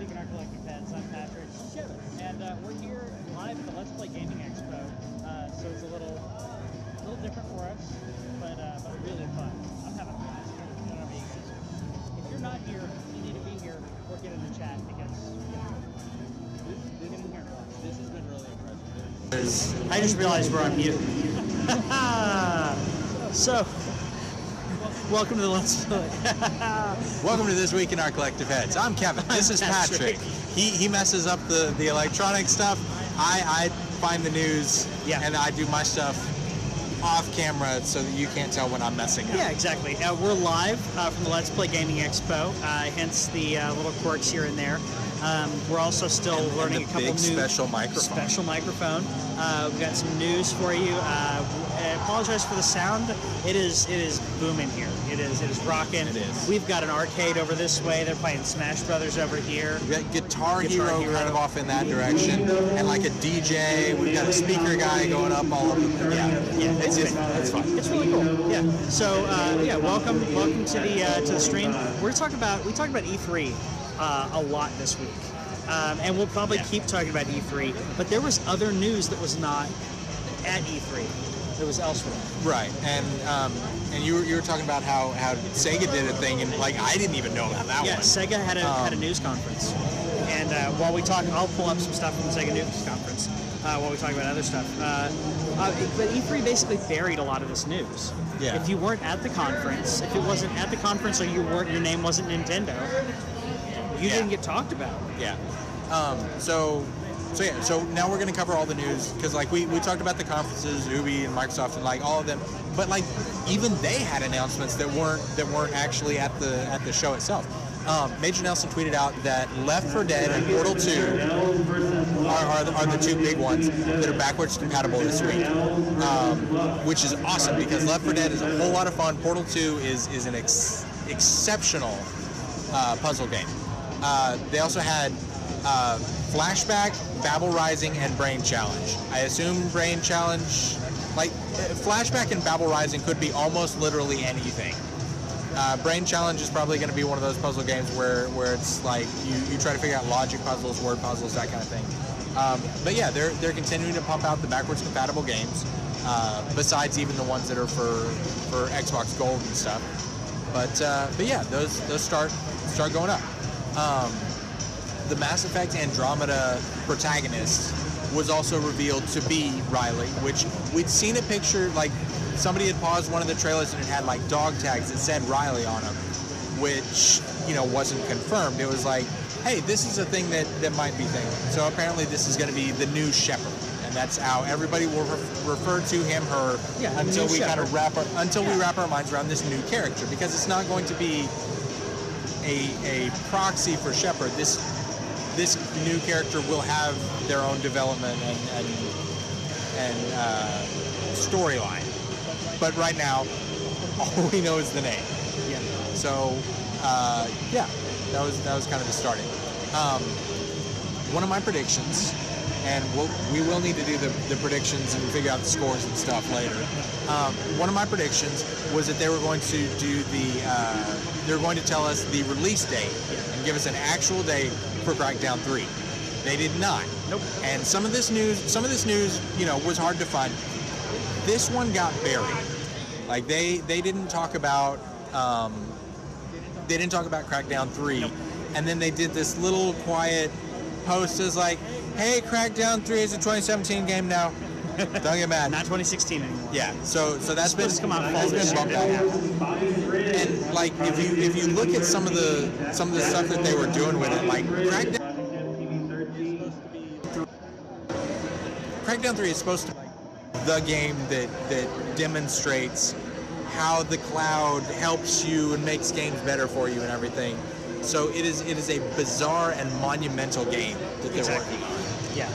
Week in Our Collective Heads. I'm Patrick. And uh, we're here live at the Let's Play Gaming Expo. Uh, so it's a little a little different for us, but, uh, but really fun. I'm having a blast. You know what I mean? If you're not here, you need to be here or get in the chat because, you know, in here. This has been really impressive. I just realized we're on mute. so, welcome to the Let's Play. Welcome to this week in our collective heads. I'm Kevin. This is Patrick. He he messes up the the electronic stuff. I I find the news Yeah. and I do my stuff off camera so that you can't tell when I'm messing up. Yeah, exactly. Uh, we're live uh, from the Let's Play Gaming Expo, uh, hence the uh, little quirks here and there. Um, we're also still And- and learning the a couple big new special microphone. special microphone. Uh, we've got some news for you. Uh, I apologize for the sound. It is it is booming here. It is it is rocking. It is. We've got an arcade over this way. They're playing Smash Brothers over here. We got Guitar, Guitar Hero, Hero. kind of off in that direction, and like a DJ. We've got a speaker guy going up all of them. Yeah, yeah, it's it's just it's fun. It's really cool. Yeah. So uh, yeah, welcome, welcome to the uh, to the stream. We're talking about we talked about E3 uh, a lot this week, um, and we'll probably Yeah. keep talking about E3. But there was other news that was not at E3. It was elsewhere. Right, and um, and you were, you were talking about how, how Sega did a thing, and like I didn't even know about that yeah, one. Sega had a had a Um, news conference, and uh, while we talk, I'll pull up some stuff from the Sega news conference uh, while we talk about other stuff. Uh, uh, but E3 basically buried a lot of this news. Yeah. If you weren't at the conference, if it wasn't at the conference or you weren't, your name wasn't Nintendo, you Yeah. didn't get talked about. Yeah. Um, so, so yeah. So now we're to cover all the news because like we, we talked about the conferences, Ubi and Microsoft and like all of them, but like even they had announcements that weren't that weren't actually at the at the show itself. Um, Major Nelson tweeted out that Left 4 Dead and Portal 2 are, are, the, are the two big ones that are backwards compatible this week, um, which is awesome because Left 4 Dead is a whole lot of fun. Portal 2 is is an ex- exceptional uh, puzzle game. Uh, they also had uh, Flashback, Babel Rising, and Brain Challenge. I assume Brain Challenge, like uh, Flashback and Babel Rising, could be almost literally anything. Uh, Brain Challenge is probably going to be one of those puzzle games where, where it's like you, you try to figure out logic puzzles, word puzzles, that kind of thing. Um, but yeah, they're they're continuing to pump out the backwards compatible games, uh, besides even the ones that are for for Xbox Gold and stuff. But uh, but yeah, those those start start going up. Um, the Mass Effect Andromeda protagonist was also revealed to be Riley, which we'd seen a picture like somebody had paused one of the trailers and it had like dog tags that said Riley on them, which you know wasn't confirmed. It was like, hey, this is a thing that that might be thing. So apparently this is going to be the new Shepard. And that's how everybody will re- refer to him, her, Yeah, until we kind of wrap our, until Yeah. we wrap our minds around this new character, because it's not going to be a, a proxy for Shepard. This this new character will have their own development and and, and uh, storyline. But right now, all we know is the name. Yeah. So uh, yeah, that was that was kind of the starting. Um, one of my predictions, and we'll, we will need to do the, the predictions and figure out the scores and stuff later. Um, one of my predictions was that they were going to do the uh, they were going to tell us the release date and give us an actual date for Crackdown 3. They did not. Nope. And some of this news, some of this news, you know, was hard to find. This one got buried. Like they they didn't talk about um, they didn't talk about Crackdown 3. And then they did this little quiet post as like, hey, Crackdown 3 is a 2017 game now. Don't get mad. Not 2016 anymore. Yeah, so so that's been come out fall that's been bumped. And like if you if you look at some of the some of the stuff that they were doing with it, like Crackdown Crackdown 3 is supposed to be the game that that demonstrates how the cloud helps you and makes games better for you and everything. So it is it is a bizarre and monumental game that they're Exactly. working on. Yeah.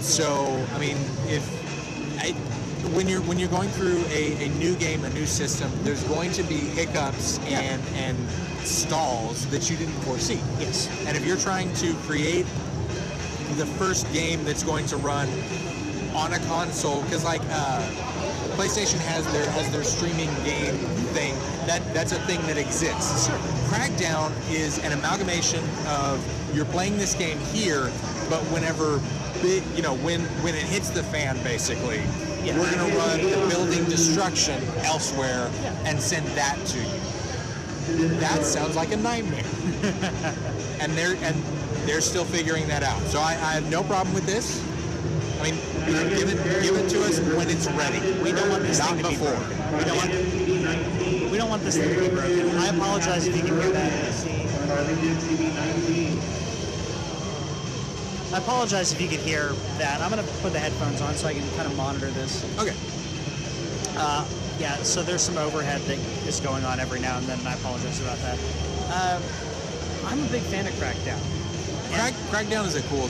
So I mean, if I, when you're when you're going through a, a new game, a new system, there's going to be hiccups Yeah. and and stalls that you didn't foresee. Yes. And if you're trying to create the first game that's going to run on a console, because like uh, PlayStation has their has their streaming game thing. That that's a thing that exists. Sure. Crackdown is an amalgamation of you're playing this game here, but whenever you know, when when it hits the fan, basically, Yeah. we're gonna run the building destruction elsewhere Yeah. and send that to you. That sounds like a nightmare. and they're and they're still figuring that out. So I, I have no problem with this. I mean, give it give it to us when it's ready. We don't want this Not thing to be before. broken. We don't want. We don't want this thing to be broken. I apologize if you can hear that. I apologize if you could hear that. I'm going to put the headphones on so I can kind of monitor this. Okay. Uh, yeah, so there's some overhead that is going on every now and then, and I apologize about that. Um, I'm a big fan of Crackdown. Crack, Crackdown is a cool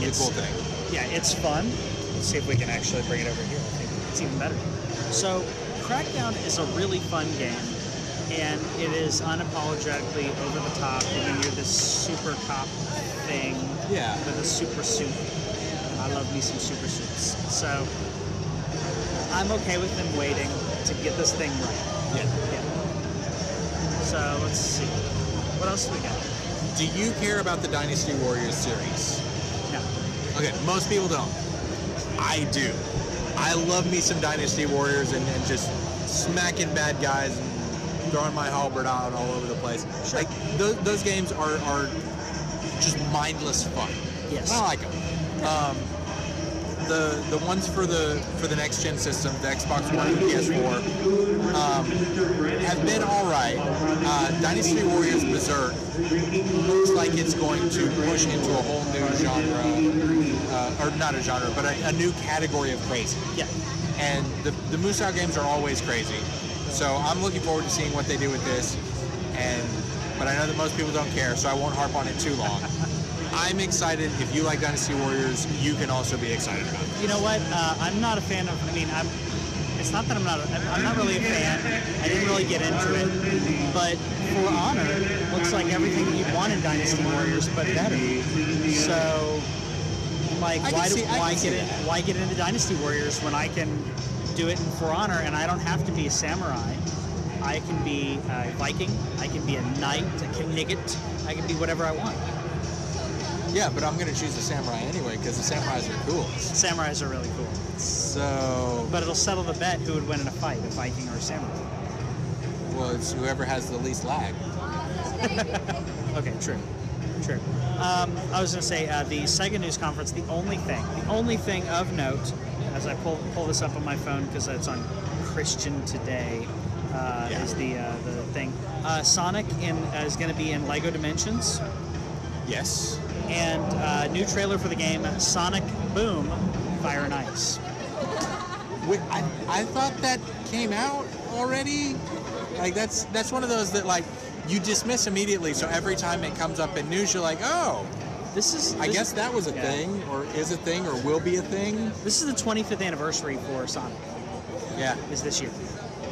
is a cool thing. Yeah, it's fun. Let's see if we can actually bring it over here. It's even better. So, Crackdown is a really fun game, and it is unapologetically over the top, giving you this super cop thing Yeah. with a super suit. I love me some super suits. So, I'm okay with them waiting to get this thing right. Yeah. Yeah. So, let's see. What else do we got? Do you care about the Dynasty Warriors series? No. Okay, most people don't. I do. I love me some Dynasty Warriors and, and just smacking bad guys and throwing my halberd out all over the place. Sure. Like those, those games are, are just mindless fun. Yes. I like them. Um, the the ones for the for the next gen system, the Xbox One and PS4, um, have been all right. Uh, Dynasty Warriors Berserk looks like it's going to push into a whole new genre, uh, or not a genre, but a, a new category of crazy. Yeah. And the the Musou games are always crazy, so I'm looking forward to seeing what they do with this. And but I know that most people don't care, so I won't harp on it too long. I'm excited. If you like Dynasty Warriors, you can also be excited about it. You know what? Uh, I'm not a fan of. I mean, I'm. It's not that I'm not. I'm I'm not really a fan. I didn't really get into it, but For Honor looks like everything you'd want in Dynasty Warriors, but better. So, like, why do see- why get it? Why get into Dynasty Warriors when I can do it in For Honor and I don't have to be a samurai? I can be a Viking. I can be a knight, a Knigget. I can be whatever I want. Yeah, but I'm gonna choose the samurai anyway because the samurais are cool. Samurais are really cool, So, but it'll settle the bet who would win in a fight, a Viking or a samurai. well, it's whoever has the least lag. Okay, true, true. Um, I was going to say uh, the Sega news conference. The only thing, the only thing of note, as I pull pull this up on my phone because it's on Christian Today, uh, Yeah. is the uh, the thing. Uh, Sonic in uh, is going to be in Lego Dimensions, Yes. and uh, new trailer for the game Sonic Boom, Fire and Ice. Wait, I, I thought that came out already. Like that's that's one of those that like you dismiss immediately. So every time it comes up in news, you're like, oh, This is. I this- guess that was a yeah. thing, or is a thing, or will be a thing. This is the 25th anniversary for Sonic. Yeah. is this year.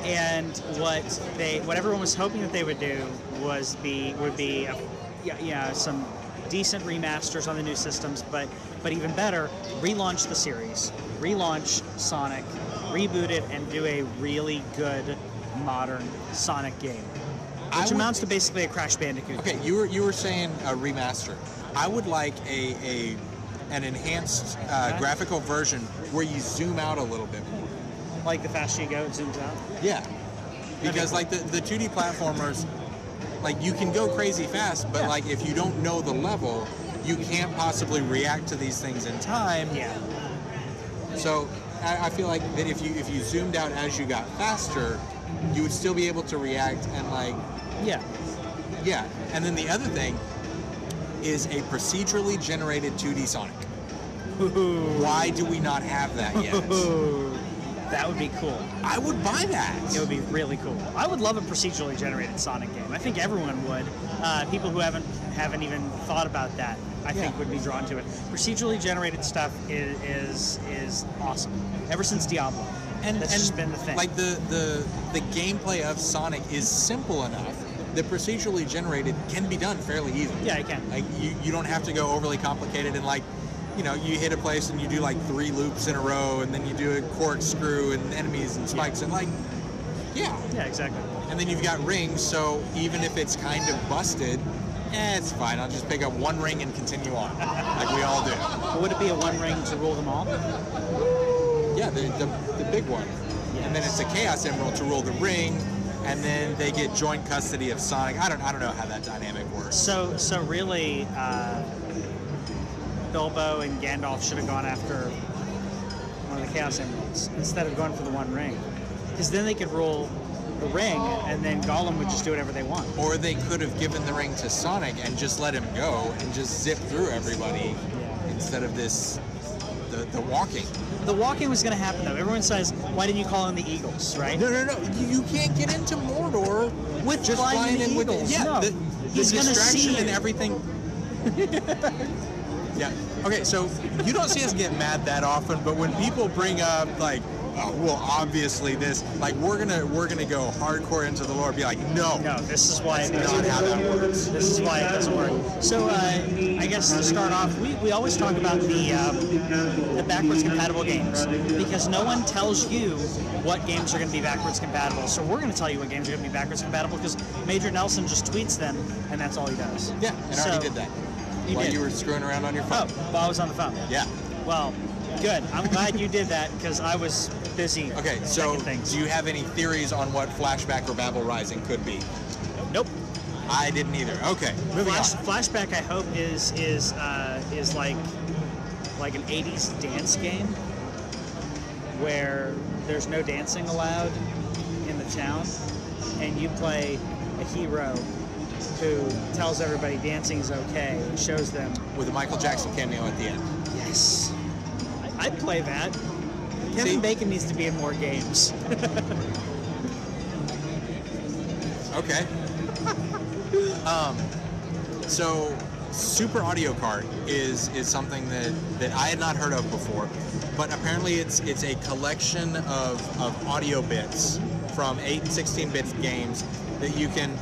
And what they, what everyone was hoping that they would do was be would be, uh, yeah, yeah, some decent remasters on the new systems, but but even better, relaunch the series, relaunch Sonic, reboot it, and do a really good modern Sonic game, which would- amounts to basically a Crash Bandicoot. Okay, you were you were saying a remaster. I would like a, a an enhanced uh, Okay. graphical version where you zoom out a little bit more. Like the faster you go, it zooms out. Yeah, because like the the 2D platformers, like you can go crazy fast, but Yeah. like if you don't know the level, you can't possibly react to these things in time. Yeah. So I, I feel like that if you if you zoomed out as you got faster, you would still be able to react and like Yeah. yeah. And then the other thing is a procedurally generated 2D Sonic. Why do we not have that yet? That would be cool. I would buy that. It would be really cool. I would love a procedurally generated Sonic game. I think everyone would. Uh, people who haven't haven't even thought about that, I think, would be drawn to it. Procedurally generated stuff is is, is awesome. Ever since Diablo, and that's and just been the thing. Like the, the the gameplay of Sonic is simple enough that procedurally generated can be done fairly easily. yeah, I can. Like you, you don't have to go overly complicated and like you know, you hit a place and you do like three loops in a row, and then you do a corkscrew and enemies and spikes, and like, yeah. Yeah, exactly. And then you've got rings, so even if it's kind of busted, eh, it's fine. I'll just pick up one ring and continue on, like we all do. But would it be a one ring to rule them all? Yeah, the, the, the big one. And then it's a Chaos Emerald to rule the ring, and then they get joint custody of Sonic. I don't, I don't know how that dynamic works. So, so really, uh, Bilbo and Gandalf should have gone after one of the Chaos Emeralds instead of going for the One Ring, because then they could rule the ring, and then Gollum would just do whatever they want. Or they could have given the ring to Sonic and just let him go and just zip through everybody instead of this, the, the walking. The walking was going to happen though. Everyone says, "Why didn't you call in the Eagles?" Right? No, no, no. You, you can't get into Mordor With just flying flying in with eagles. Yeah, No. the, the distraction see and everything. yeah. Okay, so you don't see us get mad that often, but when people bring up like, oh, well, obviously this, like, we're gonna we're gonna go hardcore into the lore, be like, no, No, this is why it doesn't not how that works. This is why it doesn't work. So, uh, I guess to start off, we, we always talk about the um, the backwards compatible games because no one tells you what games are going to be backwards compatible. So we're going to tell you what games are going to be backwards compatible because Major Nelson just tweets them and that's all he does. Yeah, and I already did that. You While did. you were screwing around on your phone. Oh, while I was on the phone. Yeah. Well, good. I'm glad you did that because I was busy. Okay, so things. do you have any theories on what Flashback or Babel Rising could be? Nope. I didn't either. Okay, moving Flash, on. flashback, I hope is is uh, is like like an '80s dance game where there's no dancing allowed in the town, and you play a hero who tells everybody dancing is okay and shows them. With a Michael Jackson cameo at the end. Yes, I, I'd play that. Kevin See- Bacon needs to be in more games. Okay. um, so Super Audio Cart is is something that, that I had not heard of before, but apparently it's it's a collection of, of audio bits from 8 and 16 bit games that you can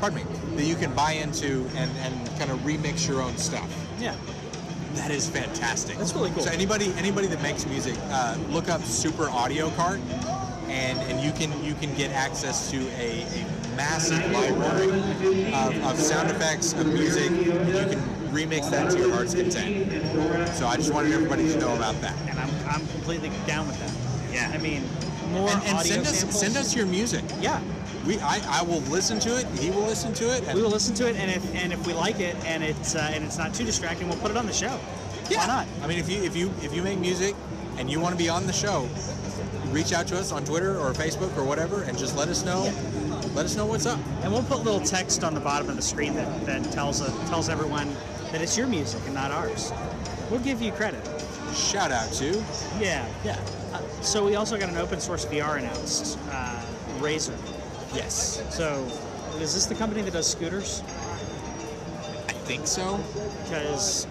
pardon me that you can buy into and, and kind of remix your own stuff. yeah. That is fantastic. That's really cool. So anybody anybody that makes music, uh, look up Super Audio Cart, and and you can you can get access to a, a massive library of, of sound effects of music, and you can remix that to your heart's content. So I just wanted everybody to know about that. And I'm, I'm completely down with that. Yeah. I mean, more And, and audio send us samples. send us your music. Yeah. We I, I will listen to it. He will listen to it. And We will listen to it, and if and if we like it, and it's uh, and it's not too distracting, we'll put it on the show. Yeah. Why not? I mean, if you if you if you make music and you want to be on the show, reach out to us on Twitter or Facebook or whatever, and just let us know. Let us know what's up. And we'll put little text on the bottom of the screen that, that tells uh, tells everyone that it's your music and not ours. We'll give you credit. Shout out to Yeah, yeah. Uh, so we also got an open source VR announced, uh, Razer. Yes, So is this the company that does scooters? I think so. Because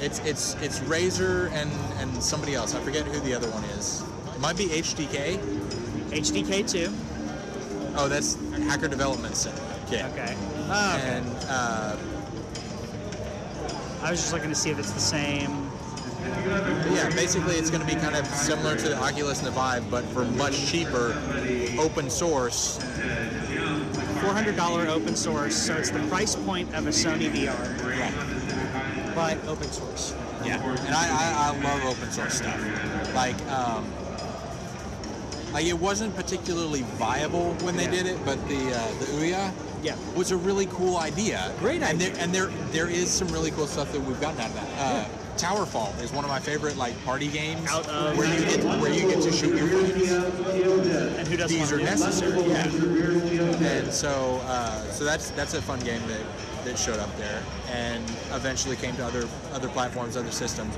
It's it's it's Razer and and somebody else. I forget who the other one is. It might be HDK. HDK2. Oh, that's Hacker Development Center. Okay. Okay. Oh, okay. And uh, I was just looking to see if it's the same. Yeah, basically it's going to be kind of similar to the Oculus and the Vive, but for much cheaper, open source. $400 open source, so it's the price point of a Sony VR, but open source. Yeah, and I, I, I love open source stuff. Like, um, like it wasn't particularly viable when they Yeah. did it, but the uh, the Ouya Yeah. was a really cool idea. Great and idea. there and there there is some really cool stuff that we've gotten out of that. Uh, Towerfall is one of my favorite like party games Out of- where you get where you get to shoot your friends. And who doesn't These are want to do that? necessary. Yeah. And so uh, so that's that's a fun game that that showed up there and eventually came to other other platforms, other systems.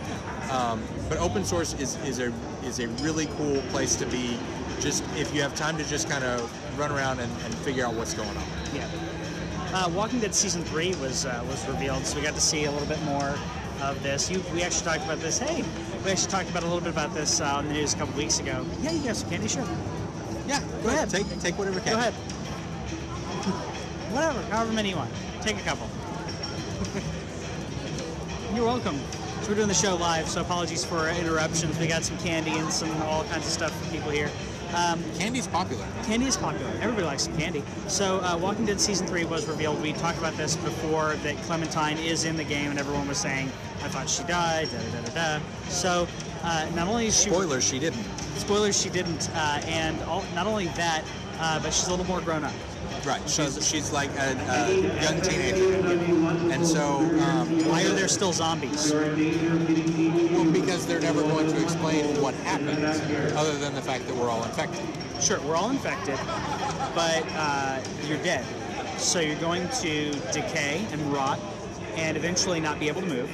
Um, but open source is, is a is a really cool place to be. Just if you have time to just kind of run around and, and figure out what's going on. Yeah. Uh, Walking Dead season three was uh, was revealed, so we got to see a little bit more of this. You, we actually talked about this. Hey, we actually talked about a little bit about this uh, on the news a couple weeks ago. Yeah, you got some candy, sure. Yeah, Go ahead. Take take whatever can. Go ahead. Whatever, however many you want. Take a couple. You're welcome. So we're doing the show live, so apologies for interruptions. We got some candy and some all kinds of stuff for people here. Um, Candy's popular. candy is popular. Everybody likes candy. So uh, Walking Dead season three was revealed. We talked about this before that Clementine is in the game, and everyone was saying, "I thought she died." Da da da da. da. So uh, not only is she Spoilers, she didn't. spoilers, she didn't, uh, and all, not only that, uh, but she's a little more grown up. Right. She's she's like a, a young teenager, and so um, Why are there still zombies? well, because they're never going to explain what happened, other than the fact that we're all infected. Sure, we're all infected, but uh, you're dead. So you're going to decay and rot and eventually not be able to move.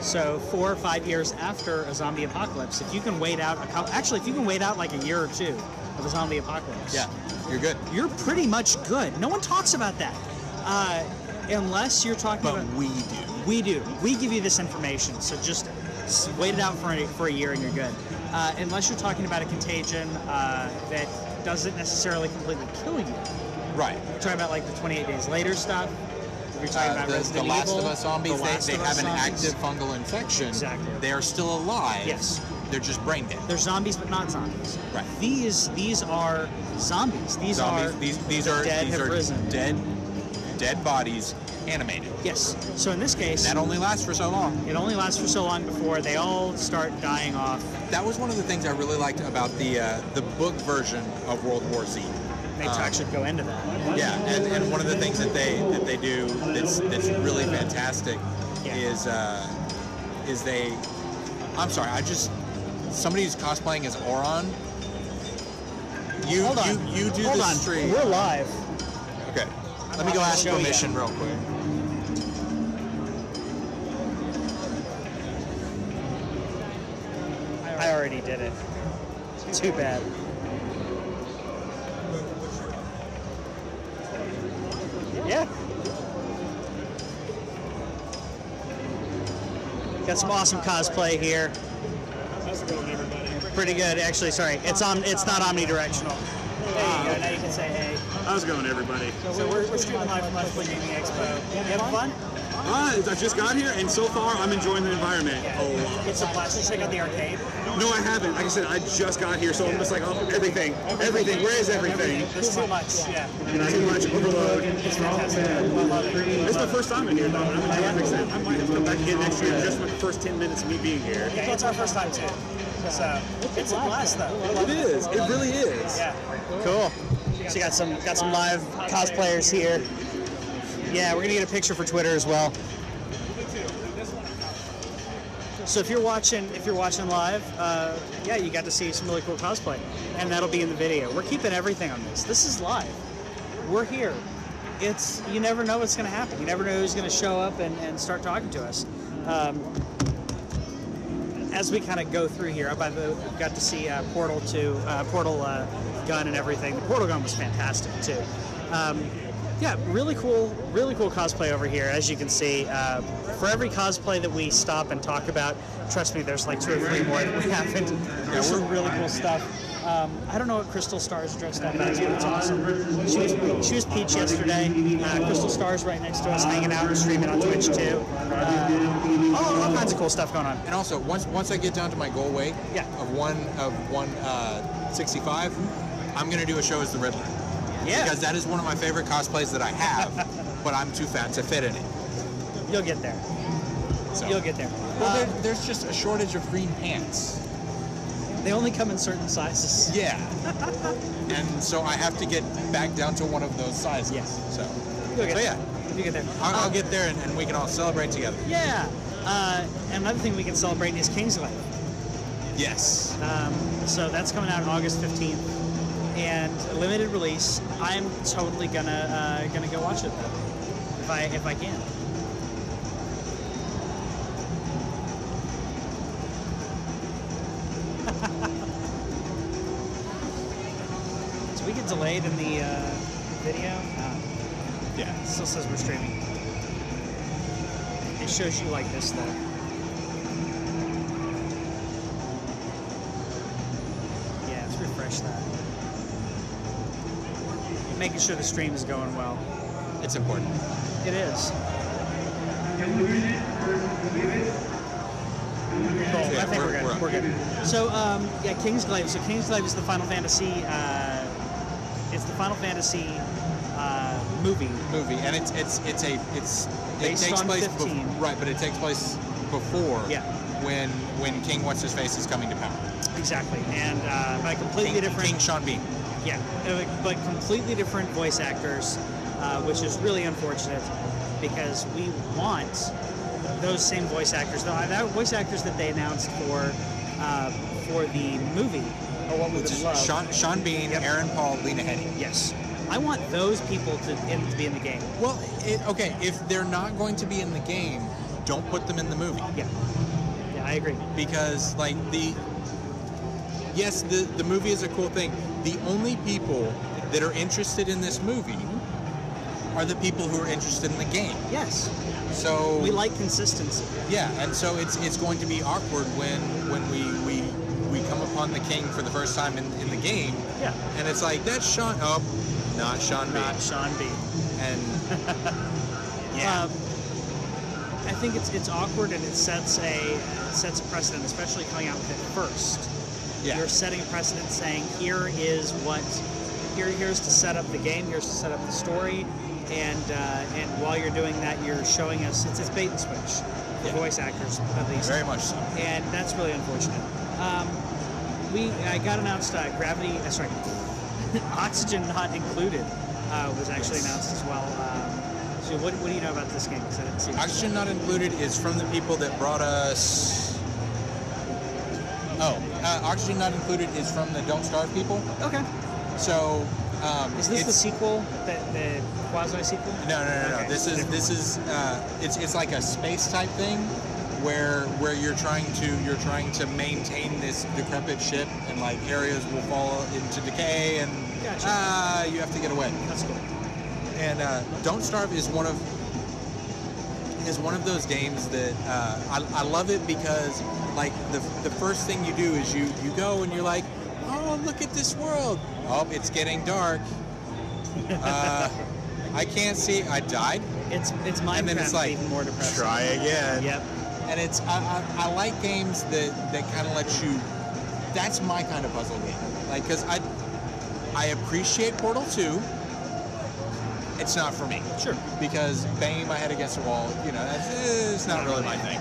So four or five years after a zombie apocalypse, if you can wait out a couple, actually, if you can wait out like a year or two of the zombie apocalypse, Yeah, you're good. you're pretty much good. No one talks about that, uh, unless you're talking But about. we do. We do. We give you this information, so just wait it out for a, for a year and you're good. Uh, unless you're talking about a contagion uh, that doesn't necessarily completely kill you. Right. You're talking about like the 28 days later stuff. Talking Uh, about the, the Last Evil, of Us zombies, The they, they have an zombies. active fungal infection. Exactly. They are still alive. Yes. They're just brain dead. They're zombies, but not zombies. Right. These these are zombies. These zombies. are these these are dead these are risen. dead dead bodies animated. Yes. So in this case, That only lasts for so long. it only lasts for so long before they all start dying off. That was one of the things I really liked about the uh, the book version of World War Z. Um, actually go into that. Yeah, and, and one of the things that they that they do that's that's really fantastic Yeah. is uh, is they. I'm sorry, I just somebody who's cosplaying as Oron. You Hold on. you you do Hold the on. stream. We're live. Okay, let me go ask permission real quick. I already did it. Too bad. Got some awesome cosplay here. How's it going, everybody? Pretty good, actually. Sorry, it's on. It's not omnidirectional. There you go. Now you can say hey. How's it going, everybody? So we're, we're streaming live from Let's Play Gaming Expo. You having fun? Ah, I just got here, and so far I'm enjoying the environment a lot. It's a blast. Did you check out the arcade? No, I haven't. Like I said, I just got here, so I'm just like, oh, everything, everything. Where is everything? There's too much. Yeah. Too much overload. It's fantastic. I love it. It's my first time in here, though. I'm enjoying it. I might have to come back again next year just for the first 10 minutes of me being here. Yeah, it's our first time too. So it's a blast though. It is. It really is. Yeah. Cool. So you got some got some live cosplayers here. Yeah, we're gonna get a picture for Twitter as well. So if you're watching if you're watching live, uh, yeah, you got to see some really cool cosplay, and that'll be in the video. We're keeping everything on this. This is live. We're here. It's you never know what's gonna happen. You never know who's gonna show up and, and start talking to us. Um, as we kind of go through here, I got to see uh, Portal 2, uh, Portal uh, gun and everything. The Portal gun was fantastic too. Um, yeah, really cool, really cool cosplay over here. As you can see, uh, for every cosplay that we stop and talk about, trust me, there's like two or three more that we haven't. There's some really cool stuff. Um, I don't know what Crystal Stars dressed up as, but it's awesome. She was she was Peach yesterday. Uh, Crystal Stars right next to us, hanging out and streaming on Twitch too. Uh, all, all kinds of cool stuff going on. And also, once once I get down to my goal weight Yeah. of one of one uh, 65, I'm gonna do a show as the Riddler. Yeah. Because that is one of my favorite cosplays that I have, but I'm too fat to fit in it. You'll get there. So. You'll get there. Well, Uh, there, there's just a shortage of green pants. they only come in certain sizes. Yeah. and so I have to get back down to one of those sizes. Yeah. So, You'll get so yeah. You get there. I'll, I'll Uh, get there and, and we can all celebrate together. Yeah. Uh, and another thing we can celebrate is Kingsglaive. Yes. Um, so that's coming out on August 15th, and limited release. I'm totally gonna uh, gonna go watch it though, if I if I can. Did we get delayed in the uh, video? Yeah. It still says we're streaming. It shows you like this though. Sure the stream is going well. It's important. It is. Cool. Yeah, I think we're, good. we're good. So um, yeah, Kingsglaive. So Kingsglaive is the Final Fantasy. Uh, it's the Final Fantasy uh, movie. movie, and it's it's it's a it's it Based takes on place 15. bef- right, but it takes place before Yeah. when when King what's his face is coming to power. Exactly, and uh, by completely King, different. King Sean Bean. But completely different voice actors, uh, which is really unfortunate because we want those same voice actors. The that voice actors that they announced for uh, for the movie are what we Which would is love. Sean, Sean Bean, Yep. Aaron Paul, Lena Headey. Yes, I want those people to, in, to be in the game. Well, it, okay, if they're not going to be in the game, don't put them in the movie Yeah, yeah, I agree. because like the yes, the the movie is a cool thing. The only people that are interested in this movie are the people who are interested in the game. Yes, So we like consistency. Yeah, and so it's it's going to be awkward when when we we, we come upon the king for the first time in, in the game, Yeah, and it's like that's Sean. Oh, not Sean Bean. not Sean B. And yeah, Um, I think it's it's awkward and it sets a it sets a precedent, especially coming out with it first. Yeah, You're setting a precedent, saying here is what here here's to set up the game, here's to set up the story, and uh, and while you're doing that, you're showing us it's, it's bait and switch for Yeah. voice actors at least, very much so. and that's really unfortunate. Um, we I got announced uh, gravity. Uh, sorry, oxygen not included uh, was actually Yes. announced as well. Um, so what, what do you know about this game? 'Cause I didn't see. Oxygen not included is from the people that brought us. Uh, oxygen not included is from the Don't Starve people. Okay. So um, Is this the sequel, the, the quasi sequel? No, no, no, no. Okay, This is this is uh, it's it's like a space type thing, where where you're trying to you're trying to maintain this decrepit ship, and like areas will fall into decay, and Gotcha. ah, you have to get away. That's cool. And uh, Don't Starve is one of is one of those games that uh, I, I love it because like the the first thing you do is you you go and you're like, oh look at this world. Oh, it's getting dark. Uh, I can't see. I died. It's it's Minecraft, And then it's like, even more depressing. Try again. Yep. And it's I, I, I like games that that kind of let you. That's my kind of puzzle game. Like because I I appreciate Portal 2. It's not for me Sure. because banging my head against a wall, you know, that's it's not really my thing.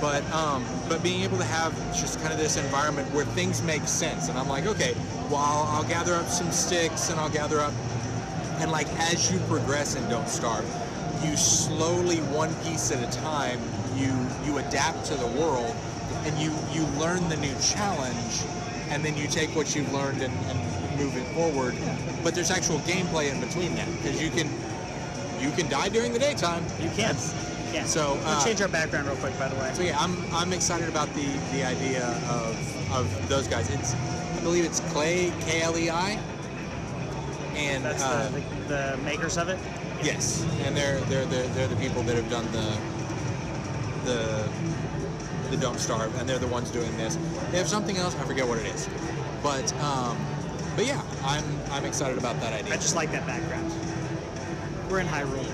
But um, but being able to have just kind of this environment where things make sense, and I'm like, okay, well, I'll, I'll gather up some sticks and I'll gather up, and like as you progress and don't starve, you slowly, one piece at a time, you you adapt to the world, and you you learn the new challenge, and then you take what you've learned and, and move it forward. But there's actual gameplay in between that because you can you can die during the daytime. You can. Can. So, We'll uh, change our background real quick, by the way. So yeah, I'm I'm excited about the the idea of of those guys. It's I believe it's Klei K L E I, and That's uh, the, the, the makers of it. yes, and they're they're they're they're the people that have done the the the Don't Starve, and they're the ones doing this. They have something else, I forget what it is, but um, but yeah, I'm I'm excited about that idea. I just like that background. We're in Hyrule.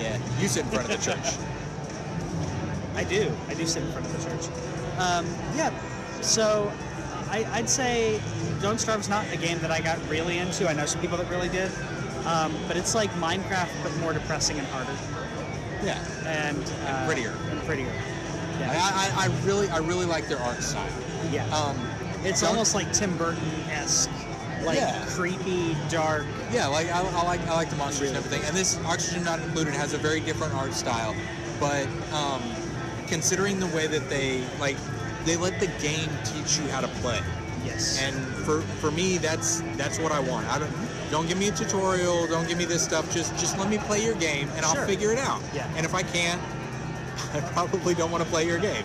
Yeah, you sit in front of the church. I do. I do sit in front of the church. Um, yeah. So I, I'd say Don't Starve's not a game that I got really into. I know some people that really did. Um, but it's like Minecraft, but more depressing and harder. Yeah, And, uh, prettier. And prettier. I, Yeah. I, I really I really like their art style. yeah. Um, it's almost like Tim Burton-esque. Like Yeah. creepy, dark. Yeah, like I, I like I like the monsters and everything. And this Oxygen Not Included has a very different art style, but um, considering the way that they like, they let the game teach you how to play. Yes. And for for me, that's that's what I want. I don't don't give me a tutorial. Don't give me this stuff. Just just let me play your game, and Sure. I'll figure it out. Yeah. And if I can't, I probably don't want to play your game.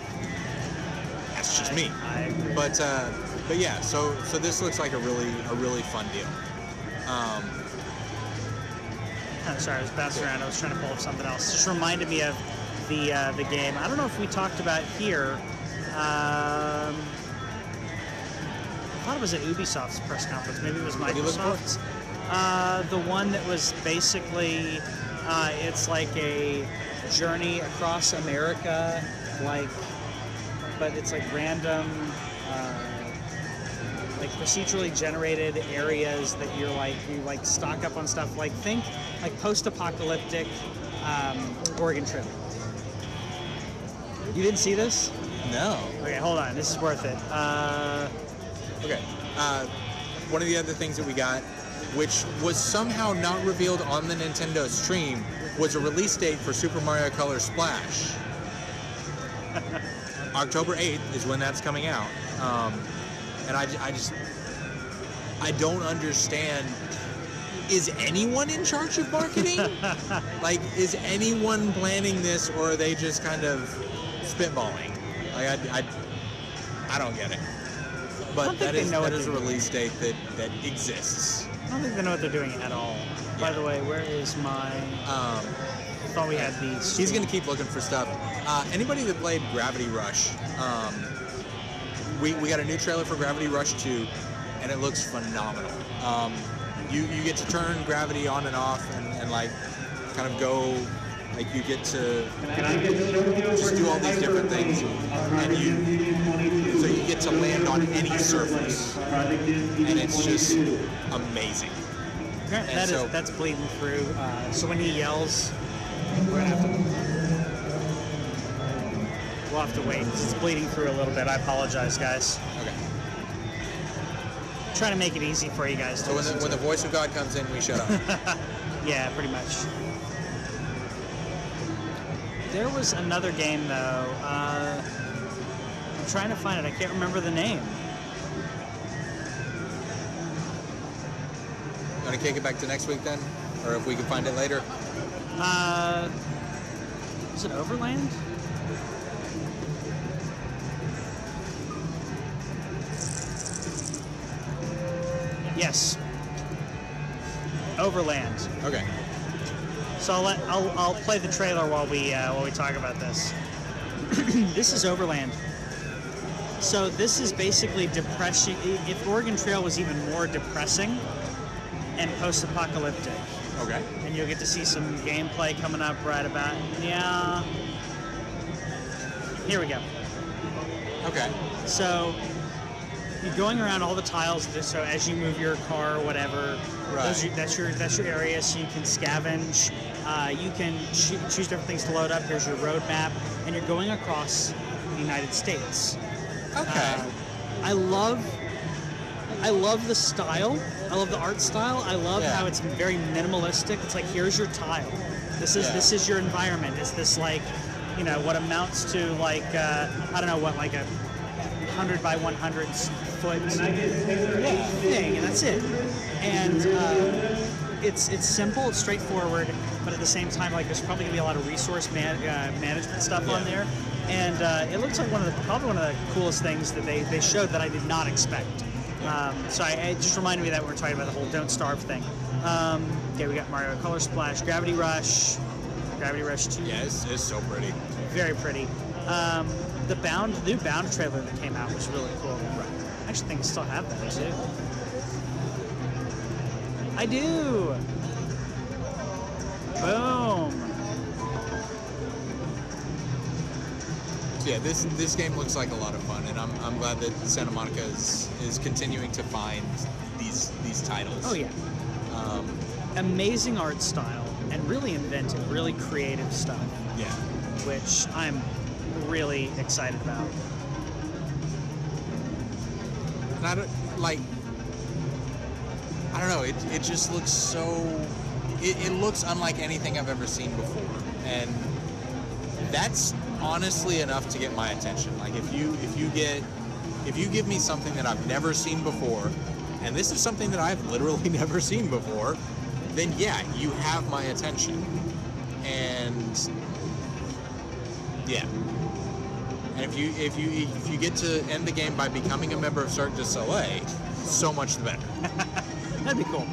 That's just I- me. I agree. But uh, but yeah, so so this looks like a really a really fun deal. Um, Oh, sorry, I was bouncing around. I was trying to pull up something else. Just reminded me of the uh, the game. I don't know if we talked about here. Um, I thought it was at Ubisoft's press conference. Maybe it was What are you looking for? Microsoft's. Uh, the one that was basically, uh, it's like a journey across America, like but it's like random, like procedurally generated areas that you're like you like stock up on stuff. Like think like post-apocalyptic um, Oregon Trail. You didn't see this? No. Okay, hold on. This is worth it. Uh, Okay. Uh, one of the other things that we got, which was somehow not revealed on the Nintendo stream, was a release date for Super Mario Color Splash. October 8th is when that's coming out. Um, and I, I just, I don't understand. Is anyone in charge of marketing? like, is anyone planning this, or are they just kind of spitballing? Like, I, I, I don't get it. I But they know that is a they're doing. release date that that exists. I don't think they know what they're doing at all. By the way, where is my? Um, I thought we had these. he's gonna keep looking for stuff. Uh, anybody that played Gravity Rush, um, we we got a new trailer for Gravity Rush 2, and it looks phenomenal. Um, you you get to turn gravity on and off, and, and like kind of go. Like you get to just do all these different things, and you so you get to land on any surface, and it's just amazing. That is so- that's bleeding through. Uh, so when he yells, we're gonna have to. We'll have to wait. It's bleeding through a little bit. I apologize, guys. Okay. trying to make it easy for you guys to So when the, when the voice of God comes in, we shut up. Yeah, pretty much. There was another game though. Uh, I'm trying to find it. I can't remember the name. Want to kick it back to next week then, or if we can find it later? Uh, is it Overland? Yes. Overland. Okay. So I'll, let, I'll, I'll play the trailer while we uh, while we talk about this. this is Overland. So this is basically depression. If Oregon Trail was even more depressing and post-apocalyptic, Okay. and you'll get to see some gameplay coming up right about yeah. Here we go. Okay. So you're going around all the tiles. So as you move your car or whatever, Right. are- that's your that's your area. So you can scavenge. Uh, you can choo- choose different things to load up. Here's your road map, and you're going across the United States. Okay. Uh, I love I love the style. I love the art style. I love Yeah. how it's very minimalistic. It's like here's your tile. This is Yeah. this is your environment. It's this like you know what amounts to like uh, I don't know what like a hundred by one hundred yeah, thing, and that's it. And uh, it's it's simple, it's straightforward, but at the same time, like there's probably gonna be a lot of resource man, uh, management stuff on there. And uh, it looks like one of the probably one of the coolest things that they, they showed that I did not expect. Um, so I, it just reminded me that we were talking about the whole "Don't Starve" thing. Um, okay, we got Mario Color Splash, Gravity Rush, Gravity Rush 2, Yeah, it's, it's so pretty. very pretty. Um, the Bound, the new Bound trailer that came out was really cool. I actually think I still have that too. I do. Boom. Yeah, this this game looks like a lot of fun, and I'm, I'm glad that Santa Monica is is continuing to find these these titles. Oh yeah. Um, Amazing art style and really inventive, really creative stuff, yeah. which I'm really excited about. And I don't like. I don't know. It, it just looks so. It, it looks unlike anything I've ever seen before, and that's honestly enough to get my attention. Like if you if you get if you give me something that I've never seen before, and this is something that I've literally never seen before, then yeah, you have my attention. And yeah. And if you if you if you get to end the game by becoming a member of Cirque du Soleil, so much the better. That'd be cool.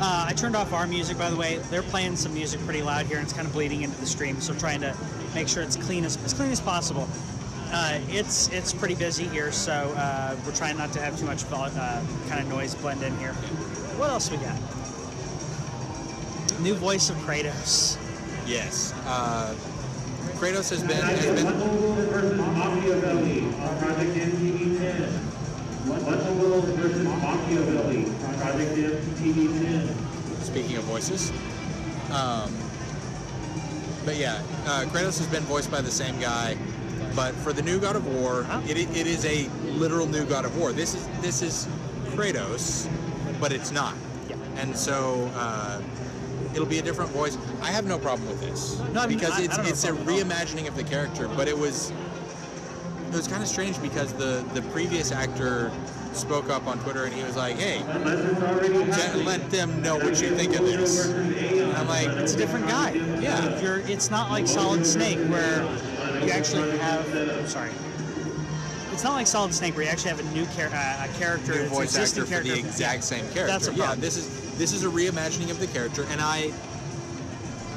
Uh, I turned off our music, by the way. They're playing some music pretty loud here, and it's kind of bleeding into the stream. So trying to make sure it's clean as as clean as possible. Uh, it's it's pretty busy here, so uh, we're trying not to have too much uh, kind of noise blend in here. What else we got? New voice of Kratos. Yes. Kratos has been has been Wetzel versus Machiavelli on Project MTV10. Wetzel versus Machiavelli on Project MTV10. speaking of voices. Um, but yeah, uh, Kratos has been voiced by the same guy. But for the new God of War, it, it is a literal new God of War. This is this is Kratos, but it's not. And so uh, it'll be a different voice. I have no problem with this No, I mean, because I- I it's a it's a problem at all. reimagining of the character. But it was it was kind of strange because the the previous actor spoke up on Twitter and he was like, "Hey, Unless it's already Jen, happening. let them know what you think of this." And I'm like, It's a different guy. Yeah. If you're, it's not like Solid Snake where you actually have. I'm sorry. It's not like Solid Snake where you actually have a new char- uh, a character, new voice actor for the exact same character. That's a yeah, problem. this is this is a reimagining of the character, and I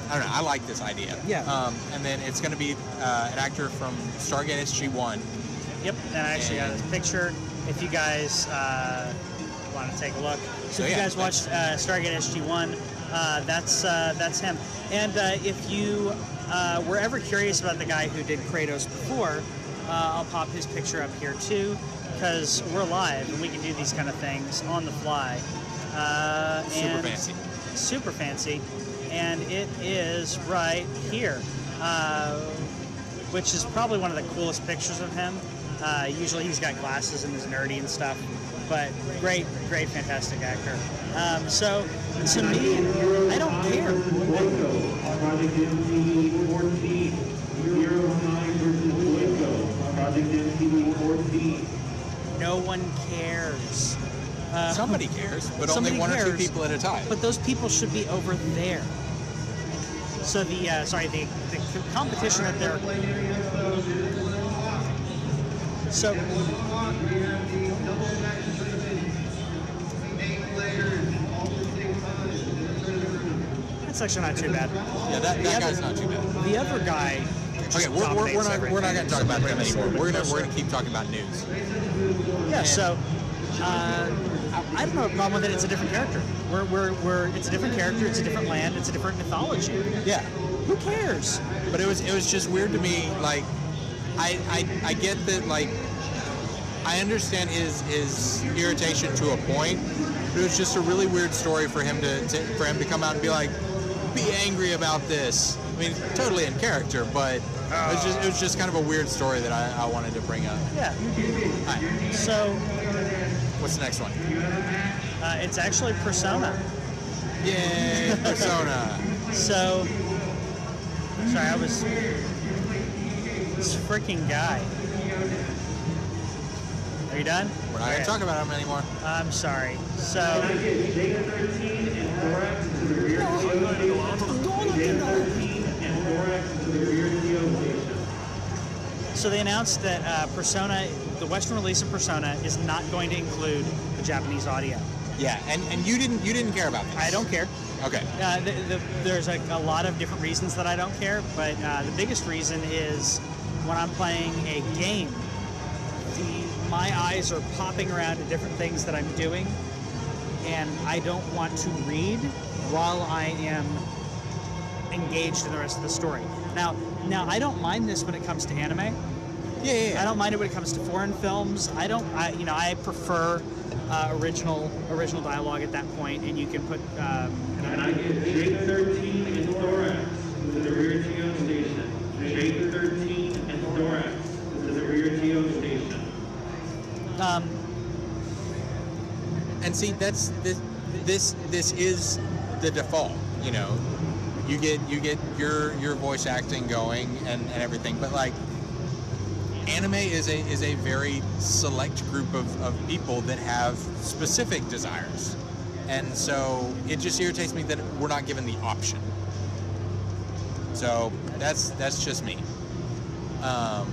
I don't know. I like this idea. Yeah. Um, and then it's going to be uh, an actor from Stargate SG One. Yep, and I actually got And- his picture. If you guys uh, want to take a look, so So if you guys watched uh, Stargate SG-1, uh, that's uh, that's him. And uh, if you uh, were ever curious about the guy who did Kratos before, uh, I'll pop his picture up here too, because we're live and we can do these kind of things on the fly. Uh, Super fancy. Super fancy, and it is right here. Uh, which is probably one of the coolest pictures of him. Uh, usually he's got glasses and is nerdy and stuff, but great, great, fantastic actor. Um, so to me, I don't care. Boyko on Project MTV14. Zero Nine versus Boyko on Project MTV14. No one cares. Uh, Somebody cares, but only one or two people at a time. But those people should be over there. So the uh, sorry the, the competition that they're so that's actually not too bad. yeah, that, that other- guy's not too bad. The other guy. Okay, we're, we're, we're not we're not going to talk about them anymore. We're gonna we're gonna keep talking about news. Yeah, so uh, I, don't have a problem with it. It's a different character. We're, we're, we're, it's a different character. It's a different land. It's a different mythology. Yeah, Who cares? but it was it was just weird to me. Like, I I, I get that like I understand his his irritation to a point, but it was just a really weird story for him to, to for him to come out and be like, be angry about this. I mean, totally in character, but it was just it was just kind of a weird story that I, I wanted to bring up. Yeah. Right, So what's the next one? Uh, it's actually Persona. Yay, Persona. So sorry, I was this freaking guy. Are you done? We're not gonna talk about him anymore. I'm sorry. So Jake 13 and Thorax to the rear CO station. Jake 13 and Thorax to the rear CO station. so they announced that uh, Persona, the Western release of Persona, is not going to include the Japanese audio. Yeah, and, and you didn't you didn't care about this. I don't care. Okay. Uh, the, the, there's a, a lot of different reasons that I don't care, but uh, the biggest reason is when I'm playing a game, the, my eyes are popping around to different things that I'm doing, and I don't want to read while I am engaged in the rest of the story. Now, now I don't mind this when it comes to anime. Yeah, yeah, yeah. I don't mind it when it comes to foreign films. I don't, I, you know, I prefer uh, original original dialogue at that point, and you can put. Um, And I get Jake 13 and Thorax to the rear CO station. Jake 13 and Thorax to the rear CO station. um, And see, that's this this this is the default. You know, you get you get your your voice acting going and, and everything, but like anime is a is a very select group of, of people that have specific desires. And so it just irritates me that we're not given the option. So that's that's just me. Um,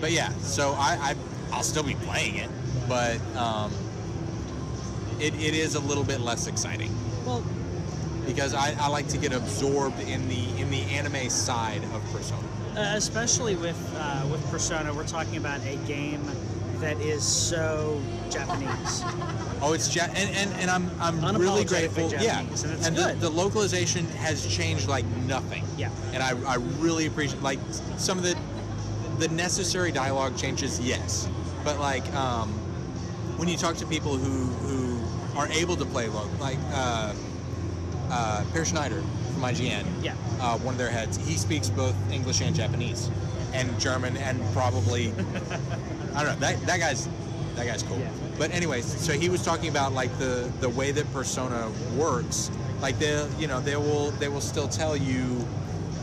but yeah, so I, I I'll still be playing it, but um, it, it is a little bit less exciting well, because I, I like to get absorbed in the in the anime side of Persona. Uh, especially with uh, with Persona, we're talking about a game that is so Japanese. Oh, it's ja- and, and and I'm I'm really grateful. Yeah, Japanese, and it's the, the localization has changed like nothing. Yeah. and I, I really appreciate like some of the the necessary dialogue changes. Yes, but like um, when you talk to people who who are able to play local, like uh, uh, Peer Schneider from IGN. Yeah. uh, one of their heads. He speaks both English and Japanese, and German, and probably I don't know. That that guy's that guy's cool. Yeah. But anyways, so he was talking about like the the way that Persona works. Like they you know they will they will still tell you,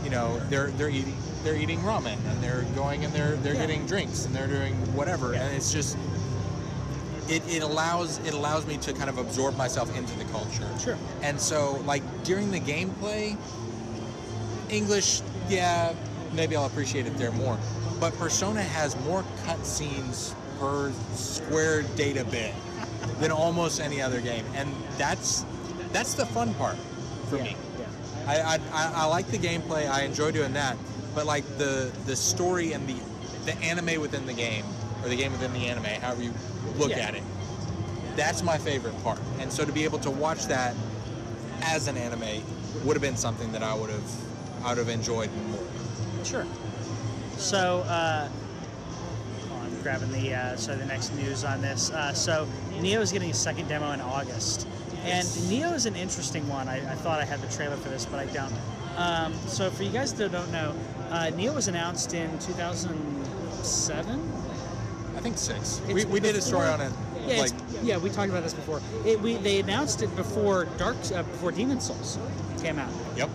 you know they're they're eating they're eating ramen and they're going and they're they're Yeah. getting drinks and they're doing whatever Yeah. and it's just. It, it allows it allows me to kind of absorb myself into the culture. Sure. And so like during the gameplay, English, yeah, maybe I'll appreciate it there more. But Persona has more cutscenes per square data bit than almost any other game, and that's that's the fun part for yeah. me. Yeah. I, I, I, I like the gameplay. I enjoy doing that, but like the the story and the the anime within the game or the game within the anime, however you look Yeah. at it, that's my favorite part. And so to be able to watch that as an anime would have been something that I would have I would have enjoyed more. Sure. So, uh, I'm grabbing the uh, so the next news on this. Uh, so, Nioh is getting a second demo in August, and Nioh is an interesting one. I, I thought I had the trailer for this, but I don't. Um, so, for you guys that don't know, uh, Nioh was announced in 2007. I think six. It's We, we did a story on it. Yeah, like yeah, we talked about this before. It, we they announced it before Dark uh, before Demon Souls came out, yep.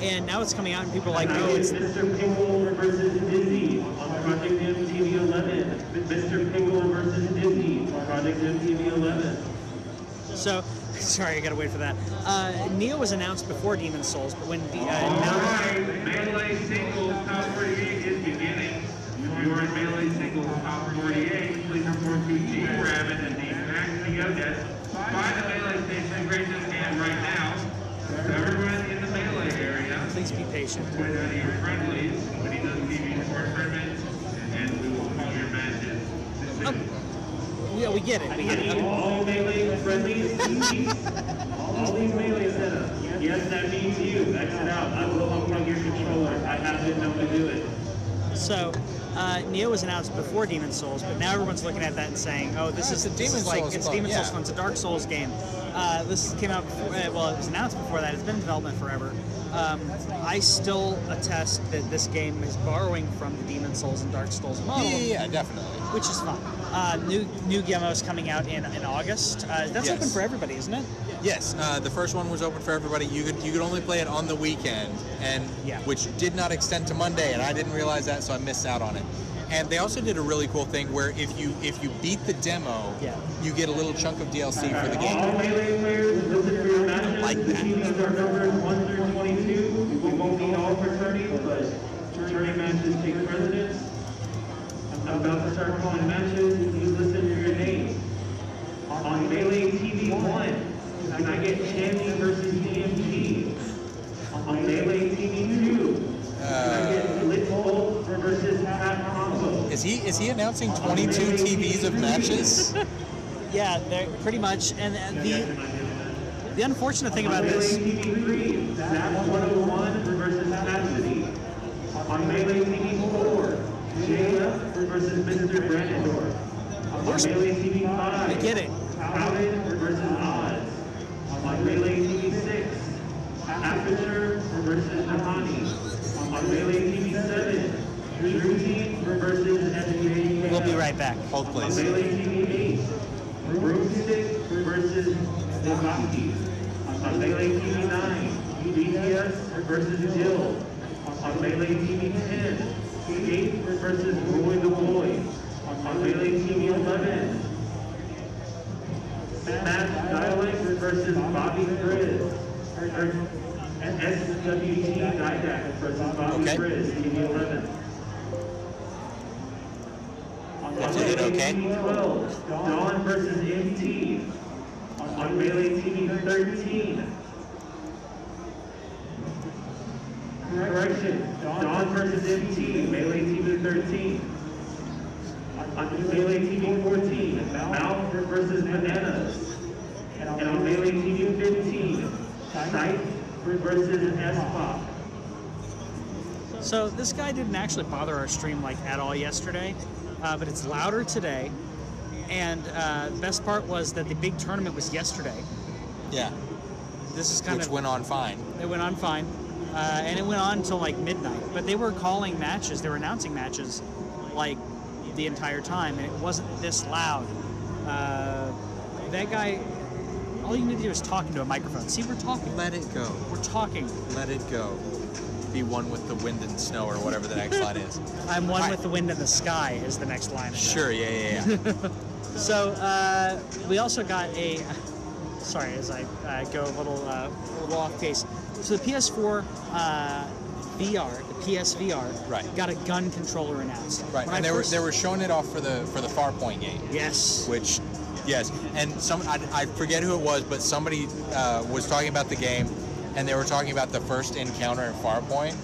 and now it's coming out, and people are like, Now oh, it's it's Mr. Pickle versus Disney on Project MTV 11. Mr. Pickle versus Disney on Project MTV 11. So, sorry, I gotta wait for that. Uh, Nioh was announced before Demon Souls, but when the, uh, All now, right, Melee Singles Top 48 is beginning. If you are in Melee Singles Top 48, please report to G Rabbit and the Max Neo Desk by the Melee Station. Raise this hand right now. Everyone in the Melee area. please be patient. Point out your friendlies when he does TV sports tournaments, and we will call your matches. Oh, yeah, we get it. We get it. Okay. All melee friendlies, all these melee setups. Yes, that means you. Exit out. I will unplug your controller. I have been known to do it. So, uh, Nioh was announced before Demon Souls, but now everyone's looking at that and saying, "Oh, this is a this Demon is like Souls it's clone, Demon Souls yeah. clone. It's a Dark Souls game." Uh, this came out. Before, uh, well, it was announced before that. It's been in development forever. Um, I still attest that this game is borrowing from the Demon Souls and Dark Souls model. Yeah, yeah, yeah, definitely. which is fun. Uh, new new Guillermo's coming out in, in August. Uh, that's Yes. open for everybody, isn't it? Yes, uh, the first one was open for everybody. You could you could only play it on the weekend, and Yeah. which did not extend to Monday, and I didn't realize that, so I missed out on it. And they also did a really cool thing where if you if you beat the demo, Yeah. you get a little chunk of DLC for the game. All game. melee players, listen for your matches. like The that. teams are numbers 1 through 22. We won't need all fraternities, but fraternity matches take precedence. I'm about to start calling matches. Please listen for your name. On Melee TV 1, can I get Champion versus DMT? On Melee TV 2, can I get Blitzbolt versus Pat Combo? Is he is he announcing 22 TVs of matches? Yeah, they're pretty much. And uh, the the unfortunate thing about this, Melee TV 3, Zap 101 versus Cassidy. On Melee TV 4, JF versus Mr. Brandendorf. On Melee TV 5, I get it. Paladin versus Oz. On Melee TV 6, Aperture versus Nahani. On Melee TV 7, Druzy versus SJ. we'll be right back. Hold On please. Melee TV 8, Broomstick versus Devaki. On Melee TV 9, BTS versus Jill. On Melee TV 10, Skate versus Roy the Boy. On Melee TV 11, Matt Dialect versus Bobby Grizz. Or- and SWT Didact versus Bobby Okay. Grizz, TV 11. That's it, okay? TV 12, Dawn versus MT. On Melee TV 13. Correction, Dawn versus MT, Melee TV 13. On Melee TV 2014, Mouth versus Bananas. And on Melee TV 15, Sight versus S-Pop. So this guy didn't actually bother our stream like at all yesterday, uh, but it's louder today. And uh, the best part was that the big tournament was yesterday. Yeah, This is kind which of went on fine. It went on fine, uh, and it went on until like midnight. But they were calling matches, they were announcing matches, like the entire time, and it wasn't this loud. Uh, that guy, all you need to do is talk into a microphone. See, we're talking. Let it go. We're talking. Let it go. Be one with the wind and snow, or whatever the next line is. I'm one I- with the wind and the sky is the next line. Sure. Yeah, yeah, yeah. So uh, we also got a. Sorry, as I uh, go a little uh, a little off pace. So the PS4 uh, VR, the PSVR, Right. got a gun controller announced. right. When I And they were they were showing it off for the for the Farpoint game. Yes. which yes and some I, I forget who it was but somebody uh, was talking about the game and they were talking about the first encounter in farpoint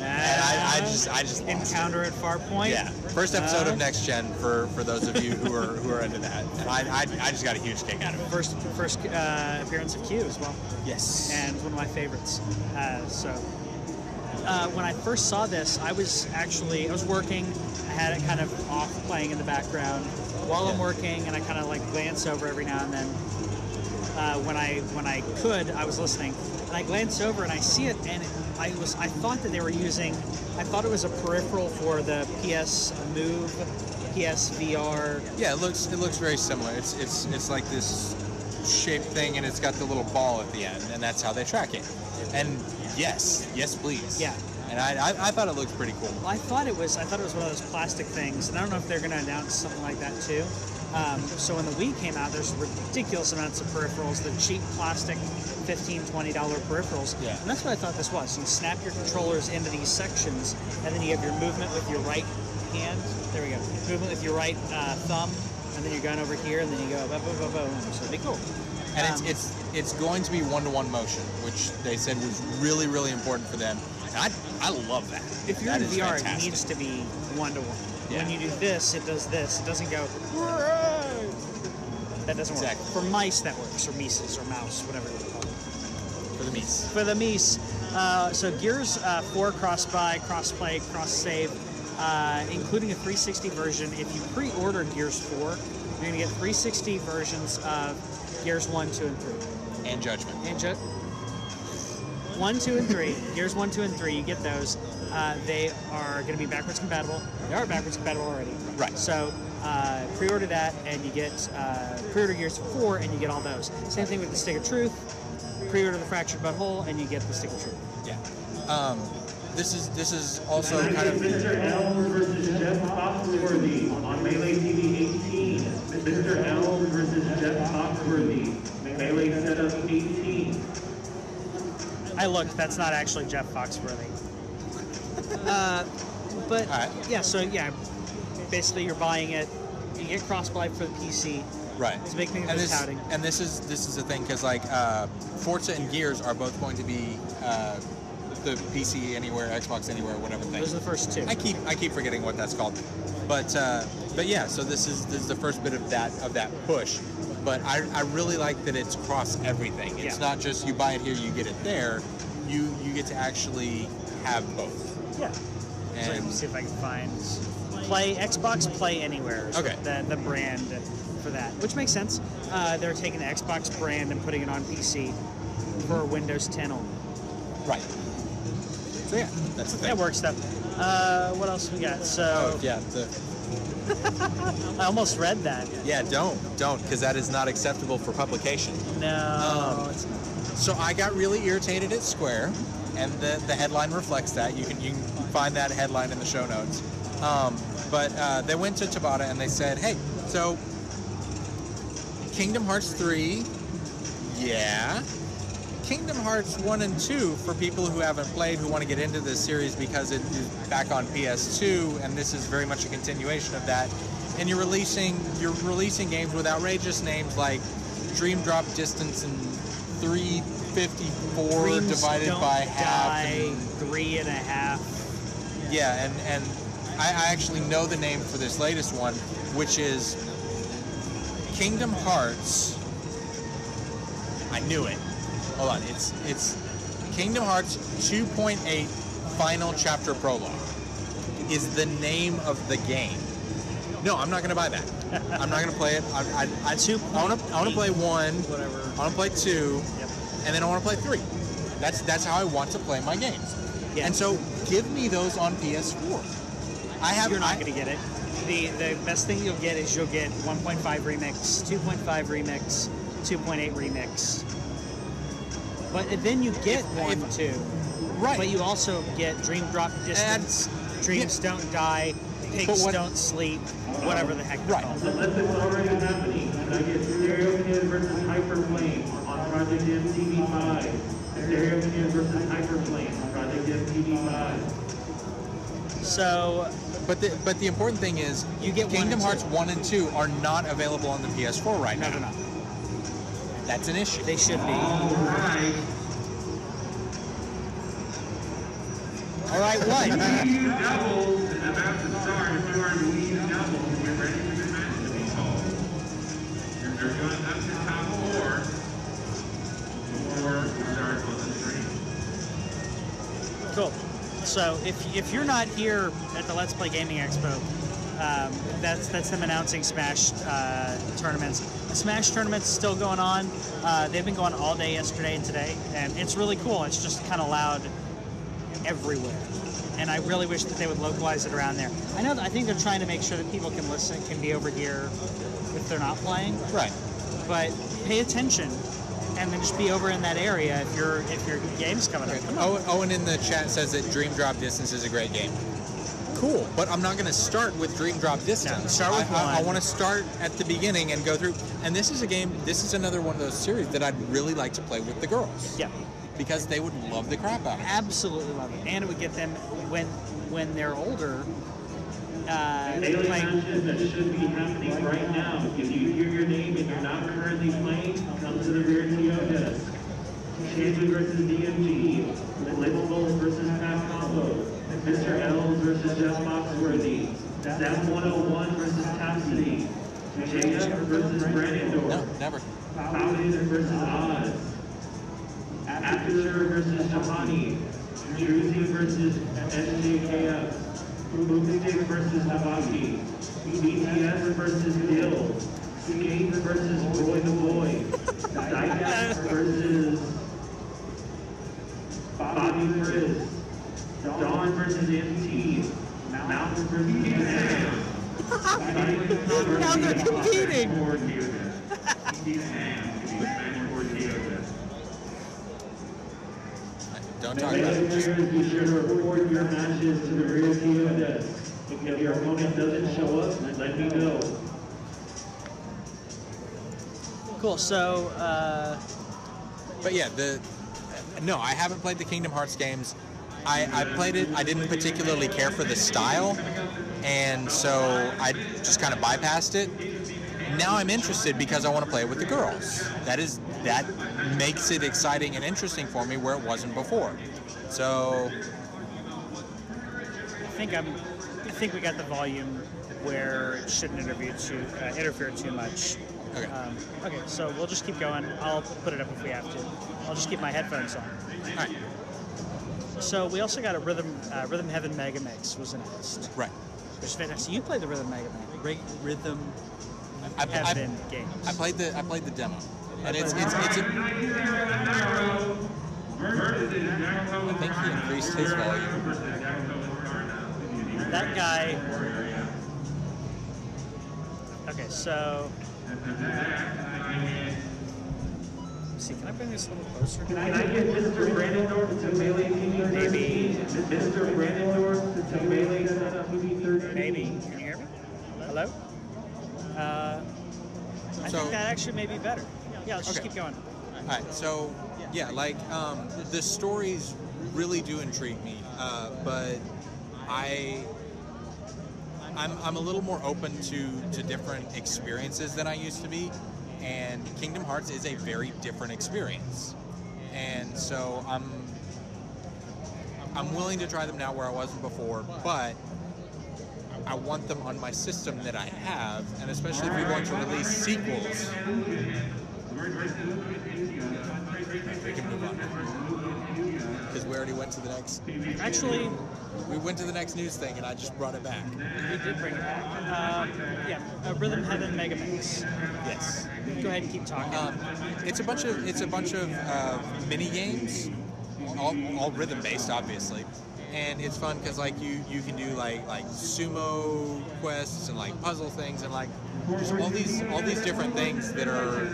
and I, I just i just encounter at Farpoint. yeah first episode Uh, of next gen for for those of you who are who are into that and I, I i just got a huge kick out of it First first uh, appearance of Q as well. yes and one of my favorites. Uh, so uh, when I first saw this, I was actually I was working. I had it kind of off playing in the background while I'm working, and I kind of like glance over every now and then. Uh, when I when I could, I was listening, and I glance over and I see it, and I was I thought that they were using, I thought it was a peripheral for the PS Move, PS VR. yeah it looks it looks very similar it's it's it's like this shaped thing and it's got the little ball at the end and that's how they track it and yes yes please Yeah. and i i, I thought it looked pretty cool I thought it was. I thought it was one of those plastic things, and I don't know if they're going to announce something like that too. Um, so when the Wii came out, there's ridiculous amounts of peripherals, the cheap plastic, 15 20 dollar peripherals. Yeah. And that's what I thought this was. You snap your controllers into these sections, and then you have your movement with your right hand. There we go. Movement with your right uh, thumb, and then you're going over here, and then you go boom, boom, boom, boom. So it'd be cool. And Um, it's it's it's going to be one to one motion, which they said was really really important for them. And I I love that. If you're That in VR, fantastic. it needs to be one to one. Yeah. When you do this, it does this. It doesn't go. That doesn't work. For mice, that works, or mices, or mouse, whatever you want to call it. for the meats. For the mice, uh, so Gears uh, 4 cross buy, cross play, cross save, uh, including a 360 version. If you pre-order Gears 4, you're going to get 360 versions of Gears 1, 2, and 3. And judgment. And ju- one, two, and three. Gears one, two, and three. You get those. Uh, they are going to be backwards compatible. They are backwards compatible already. Right. So uh, pre-order that, and you get uh, pre-order Gears four, and you get all those. Same thing with the Stick of Truth. Pre-order the Fractured But Whole, and you get the Stick of Truth. Yeah. Um, this is this is also kind of Mr. L versus Jeff Foxworthy on Melee TV 18. Mr. L versus Jeff Foxworthy. Melee setup 18. I looked. That's not actually Jeff Foxworthy. uh, but All right. yeah. So yeah, basically you're buying it. You get cross-buy for the PC. right. It's a big thing and this touting. and this is this is the thing because like uh, Forza and Gears are both going to be uh, the PC anywhere, Xbox anywhere, whatever thing. Those are the first two. I keep I keep forgetting what that's called, but uh, but yeah. So this is this is the first bit of that of that push. But I, I really like that it's cross everything. It's Yeah. not just you buy it here, you get it there. You you get to actually have both. Yeah. So let And me see if I can find Play Xbox Play Anywhere. is Okay. The, the brand for that, which makes sense. Uh, they're taking the Xbox brand and putting it on PC for Windows 10 only. right. So yeah, that's the thing. That works though. Uh, what else we got? So Oh yeah, the, I almost read that. yeah. Don't don't because that is not acceptable for publication. No. Um. So I got really irritated at Square, and the, the headline reflects that. You can you can find that headline in the show notes. Um, but uh, they went to Tabata and they said, "Hey, so Kingdom Hearts 3, yeah. Kingdom Hearts 1 and 2 for people who haven't played, who want to get into this series because it is back on PS2, and this is very much a continuation of that. And you're releasing you're releasing games with outrageous names like Dream Drop Distance and 354 Dreams divided by half. die, and- three and a half. yeah, and and I, I actually know the name for this latest one, which is Kingdom Hearts. I knew it. Hold on, it's it's Kingdom Hearts 2.8 Final Chapter Prologue is the name of the game. No, I'm not gonna buy that. I'm not gonna play it. I, I, I, Two I wanna I wanna play one. Whatever. I wanna play two, Yep. and then I wanna play three. That's that's how I want to play my games. Yeah. And so give me those on PS4. I have. You're not I- going to get it. The the best thing you'll get is you'll get 1.5 remix, 2.5 remix, 2.8 remix. But then you get If- one if- too. Right. But you also get Dream Drop Distance, Dreams Don't Die, Pigs what- Don't Sleep, whatever the heck they're Right. called. The list is already happening. Can I get Stereo Kid versus Hyperflame on Project MTV5? Stereo Kid versus Hyperflame on Project MTV5. So But the but the important thing is You get Kingdom and Hearts two. one and two are not available on the PS4 right no, now. they're not. That's an issue. They should be. Alright. All right, what? So if, if you're not here at the Let's Play Gaming Expo, um, that's that's them announcing Smash uh, tournaments. The Smash tournament's still going on. Uh, they've been going all day yesterday and today, and it's really cool. It's just kind of loud everywhere, and I really wish that they would localize it around there. I know that I think they're trying to make sure that people can listen, can be over here if they're not playing Right. but pay attention and then just be over in that area if your if your game's coming up. Come. Owen, Owen in the chat says that Dream Drop Distance is a great game. Cool, but I'm not going to start with Dream Drop Distance. No, start with I, I, one. want to start at the beginning and go through. And this is a game. This is another one of those series that I'd really like to play with the girls Yeah, because they would love the crap out of it. absolutely love it, and it would get them when when they're older. Uh, Daily playing, matches that should be happening right now. If you hear your name and you're not currently playing, come to the rear TO desk. Shanley versus DMG. Little Bulls versus Pat Combo. Mr. L's versus Jeff Foxworthy. Sam 101 versus Tapsity. JF versus Brandon No, never. Paladin versus Oz. Aperture versus Jahani. Druzy versus SJKF. Boomstick versus Navaki. BTS versus Dill. Skates versus Roy the Boy. Dygas versus Bobby Frizz. Dawn versus MT. Mountain versus Sam. now they're competing. Don't talk about it. to report your matches to the rear TO desk. If your opponent doesn't show up, let me know. cool. So uh, But yeah, the no, I haven't played the Kingdom Hearts games. I, I played it. I didn't particularly care for the style, and so I just kind of bypassed it. Now I'm interested because I want to play it with the girls. That is that makes it exciting and interesting for me where it wasn't before. So I think I'm. I think we got the volume where it shouldn't interfere too uh, interfere too much. Okay. Um, okay. So we'll just keep going. I'll put it up if we have to. I'll just keep my headphones on. all right, So we also got a rhythm uh, rhythm heaven mega mix was announced. right. Which is fantastic. You played the rhythm mega mix. Rhythm I, I, heaven games. I played the I played the demo, and it's it's, it's a, I think he increased his volume. that guy. Okay, so. Let's see, can I bring this a little closer? Can I get Mr. Brandendorf to Melee TV Maybe. 13? Mr. Brandendorf to Melee TV 13? Maybe. Can you hear me? Hello? Uh, I So- think that actually may be better. Yeah, let's just Okay. keep going. All right, so yeah, like um, the stories really do intrigue me, uh, but I I'm, I'm a little more open to to different experiences than I used to be, and Kingdom Hearts is a very different experience, and so I'm I'm willing to try them now where I wasn't before, but I want them on my system that I have, and especially if you're going to release sequels. We can move on because we already went to the next. Actually, We went to the next news thing, and I just brought it back. we did bring it back. Um, yeah, uh, Rhythm Heaven Mega Mix. Yes. Go ahead and keep talking. Um, it's a bunch of it's a bunch of uh, mini games, all, all rhythm based, obviously, and it's fun because like you you can do like like sumo quests and like puzzle things and like just all these all these different things that are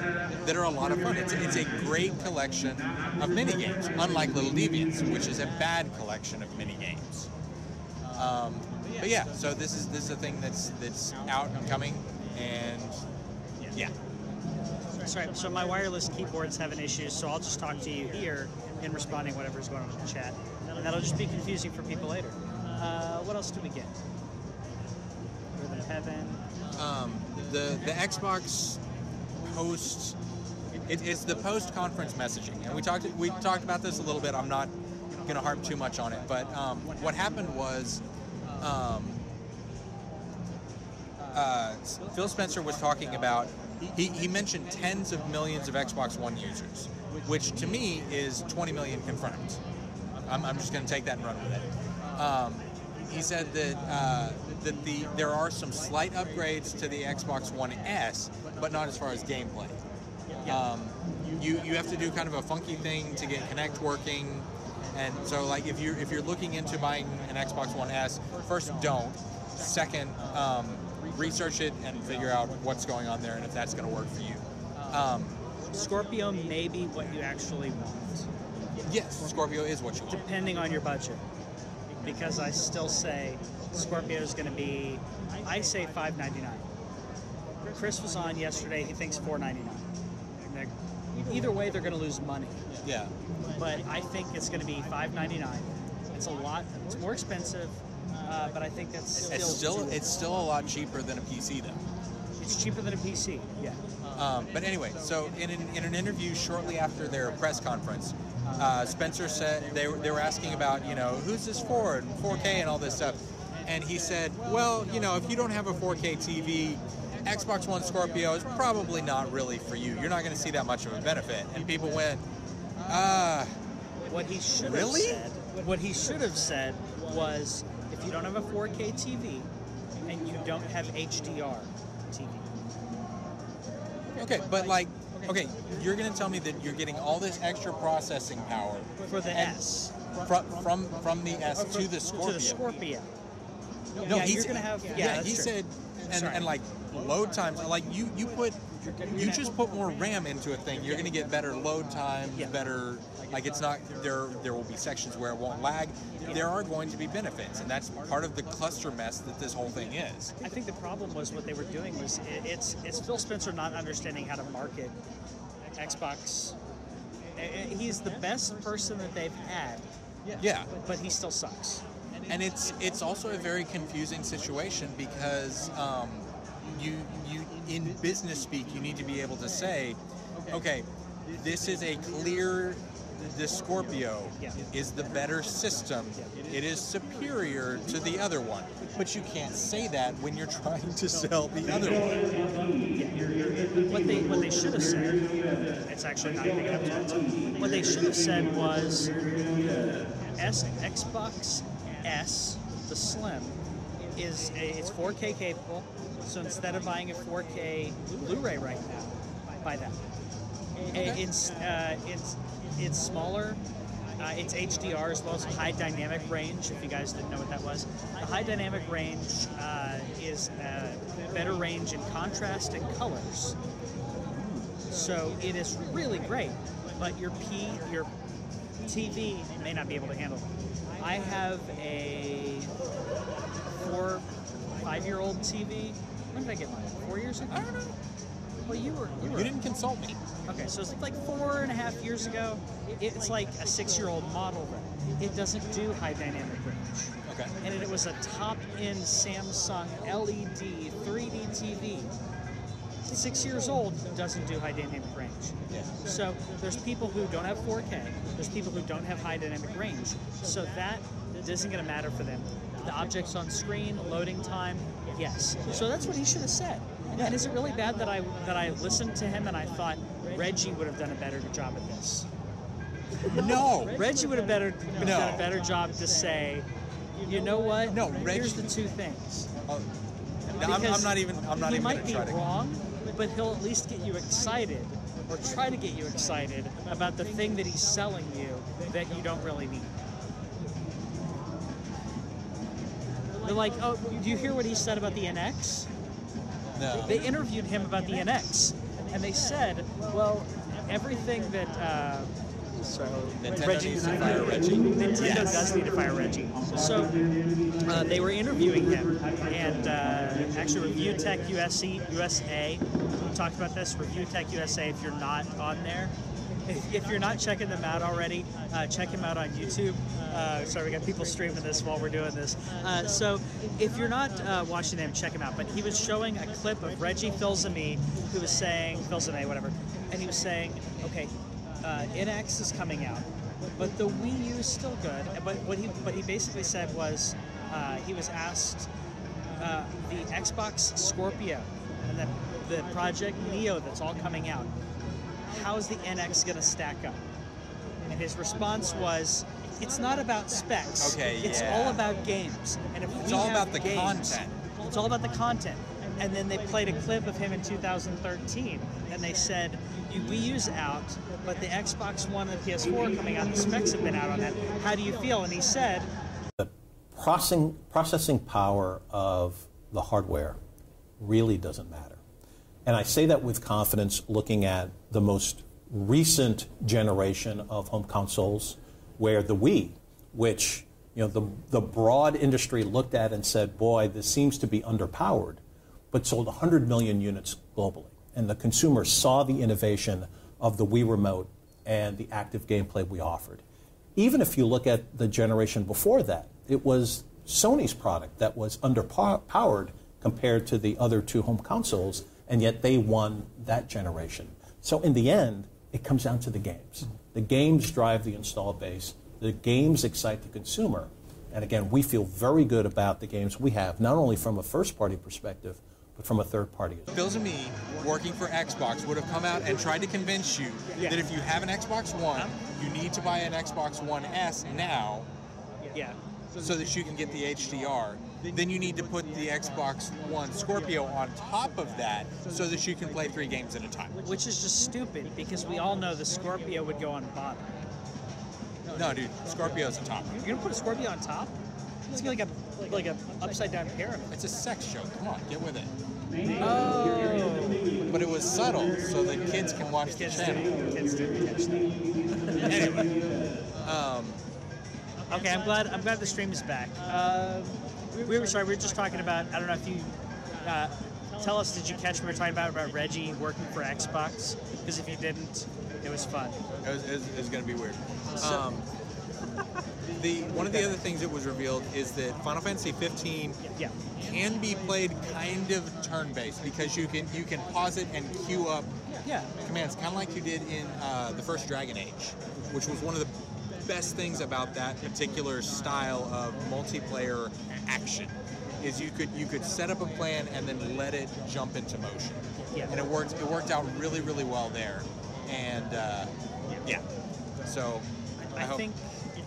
that are a lot of fun. It's it's a great collection of mini games, unlike Little Deviants, which is a bad collection of mini games. Um, but yeah, so this is this is a thing that's that's out and coming, and yeah. Sorry, so my wireless keyboard's having issues, so I'll just talk to you here in responding whatever's going on in the chat. And that'll just be confusing for people later. Uh, what else do we get? Rhythm Heaven. um, the the Xbox post it, it's the post conference messaging, and we talked we talked about this a little bit. I'm not going to harp too much on it, but um, what happened was. Um, uh, Phil Spencer was talking about. He, he mentioned tens of millions of Xbox One users, which to me is 20 million confirmed. I'm, I'm just going to take that and run with it. Um, he said that uh, that the there are some slight upgrades to the Xbox One S, but not as far as gameplay. Um, you you have to do kind of a funky thing to get Kinect working, and so like if you're if you're looking into buying an Xbox One S, first don't. Second, um, research it and figure out what's going on there and if that's going to work for you. Um, Scorpio may be what you actually want, yes, Scorpio is what you want. depending on your budget. Because I still say Scorpio is going to be, I say five ninety nine. Chris was on yesterday. He thinks four ninety nine. Either way, they're going to lose money. Yeah. but I think it's going to be five ninety nine. It's a lot. It's more expensive, uh, but I think that's still It's still it's still a lot cheaper than a PC though. it's cheaper than a PC. Yeah. Um, but anyway, so in an, in an interview shortly after their press conference, uh, Spencer said they were, they were asking about you know who's this for and 4K and all this stuff, and he said, well, you know, if you don't have a 4K TV, Xbox One Scorpio is probably not really for you. You're not going to see that much of a benefit. And people went, ah, What he should Really? have said. What he should have said was, if you don't have a 4K TV and you don't have HDR TV, okay, but like, okay, you're going to tell me that you're getting all this extra processing power for the S, from from from the S to the Scorpio. to the Scorpio. No, yeah, he you're said- gonna have. Yeah, Yeah, he true. said, and, and like load times, like you you put you just put more RAM into a thing, you're gonna get better load times, Yeah. better. Like it's not there. There will be sections where it won't lag. There are going to be benefits, and that's part of the cluster mess that this whole thing is. I think the problem was what they were doing was it, it's it's Phil Spencer not understanding how to market Xbox. He's the best person that they've had, Yeah, but he still sucks. and it's it's also a very confusing situation because um, you you in business speak you need to be able to say, okay, this is a clear. The Scorpio is the better system. It is superior to the other one, but you can't say that when you're trying to sell the other one. What they what they should have said, it's actually not big enough to What they should have said was, S Xbox S, the Slim, is a, it's 4K capable. So instead of buying a 4K Blu-ray right now, buy that. A- It's uh, it's it's smaller. Uh, it's HDR as well as high dynamic range. If you guys didn't know what that was, the high dynamic range uh, is uh, better range in contrast and colors. So it is really great, but your P your TV may not be able to handle it. I have a four five year old TV. When did I get mine? Four years ago. I don't know. Well, you were you were You didn't consult me. Okay, so it's like four and a half years ago. It's like a six-year-old model. It doesn't do high dynamic range, Okay. and it was a top-end Samsung LED 3D TV. Six years old doesn't do high dynamic range. Yeah. So there's people who don't have 4K. There's people who don't have high dynamic range. So that isn't going to matter for them. the objects on screen, loading time, yes. So that's what he should have said. And is it really bad that I that I listened to him and I thought Reggie would have done a better job at this? No, Reggie would have better No. done a better job to say, you know what? No, Here's the two things. Uh, I'm, I'm not even. I'm not he even might going be to. wrong, but he'll at least get you excited, or try to get you excited about the thing that he's selling you that you don't really need. They're like, oh, do you hear what he said about the NX? No. They interviewed him about the NX, and they said, well, everything that. Uh, so Nintendo Reggie, needs to fire Reggie. Nintendo Yes. does need to fire Reggie. So uh, they were interviewing him, and uh, actually, Review Tech USA, USA we talked about this. Review Tech USA. If you're not on there, if, if you're not checking them out already, uh, check them out on YouTube. Uh, sorry, we got people streaming this while we're doing this. Uh, so if you're not uh, watching them, check them out. But he was showing a clip of Reggie Fils-Aimé, who was saying Fils-Aimé, whatever, and he was saying, okay, uh, NX is coming out, but the Wii U is still good. But what he what he basically said was, uh, he was asked the Xbox Scorpio and the Project Neo that's all coming out. How's the NX going to stack up? And his response was, "It's not about specs. Okay, It's yeah. all about games. And if It's we all have about the games- content. It's all about the content." And then they played a clip of him in 2013, and they said, "We use out, but the Xbox One and the PS4 coming out, the specs have been out on that. How do you feel?" And he said, the processing, processing power of the hardware really doesn't matter. And I say that with confidence looking at the most recent generation of home consoles where the Wii, which you know the, the broad industry looked at and said, boy, this seems to be underpowered, but sold 100 million units globally. And the consumer saw the innovation of the Wii remote and the active gameplay we offered. Even if you look at the generation before that, it was Sony's product that was underpowered compared to the other two home consoles, and yet they won that generation. So in the end, it comes down to the games. The games drive the install base, the games excite the consumer. And again, we feel very good about the games we have, not only from a first party perspective, but from a third party as well. Fils-Aimé working for Xbox would have come out and tried to convince you Yeah. that if you have an Xbox One, you need to buy an Xbox One S now "Yeah." so that you can get the HDR. Then you need to put the Xbox One Scorpio on top of that so that you can play three games at a time. Which is just stupid because we all know the Scorpio would go on bottom. No, dude, Scorpio's the top. You're gonna put a Scorpio on top? It's gonna be like a like a upside down pyramid. It's a sex show. Come on, get with it. Oh, But it was subtle so the kids can watch the kids channel. didn't, kids didn't catch that. Anyway, um, Okay, I'm glad I'm glad the stream is back. Uh, we were sorry, we were just talking about. I don't know if you uh, tell us. Did you catch we were talking about about Reggie working for Xbox? Because if you didn't, it was fun. It was, it was, it was going to be weird. Um, the one of the other things that was revealed is that Final Fantasy 15 Yeah. can be played kind of turn-based because you can you can pause it and queue up Yeah. commands, kind of like you did in uh, the first Dragon Age, which was one of the best things about that particular style of multiplayer action. Is you could you could set up a plan and then let it jump into motion, Yeah. and it worked it worked out really really well there, and uh, yeah, so I, hope- think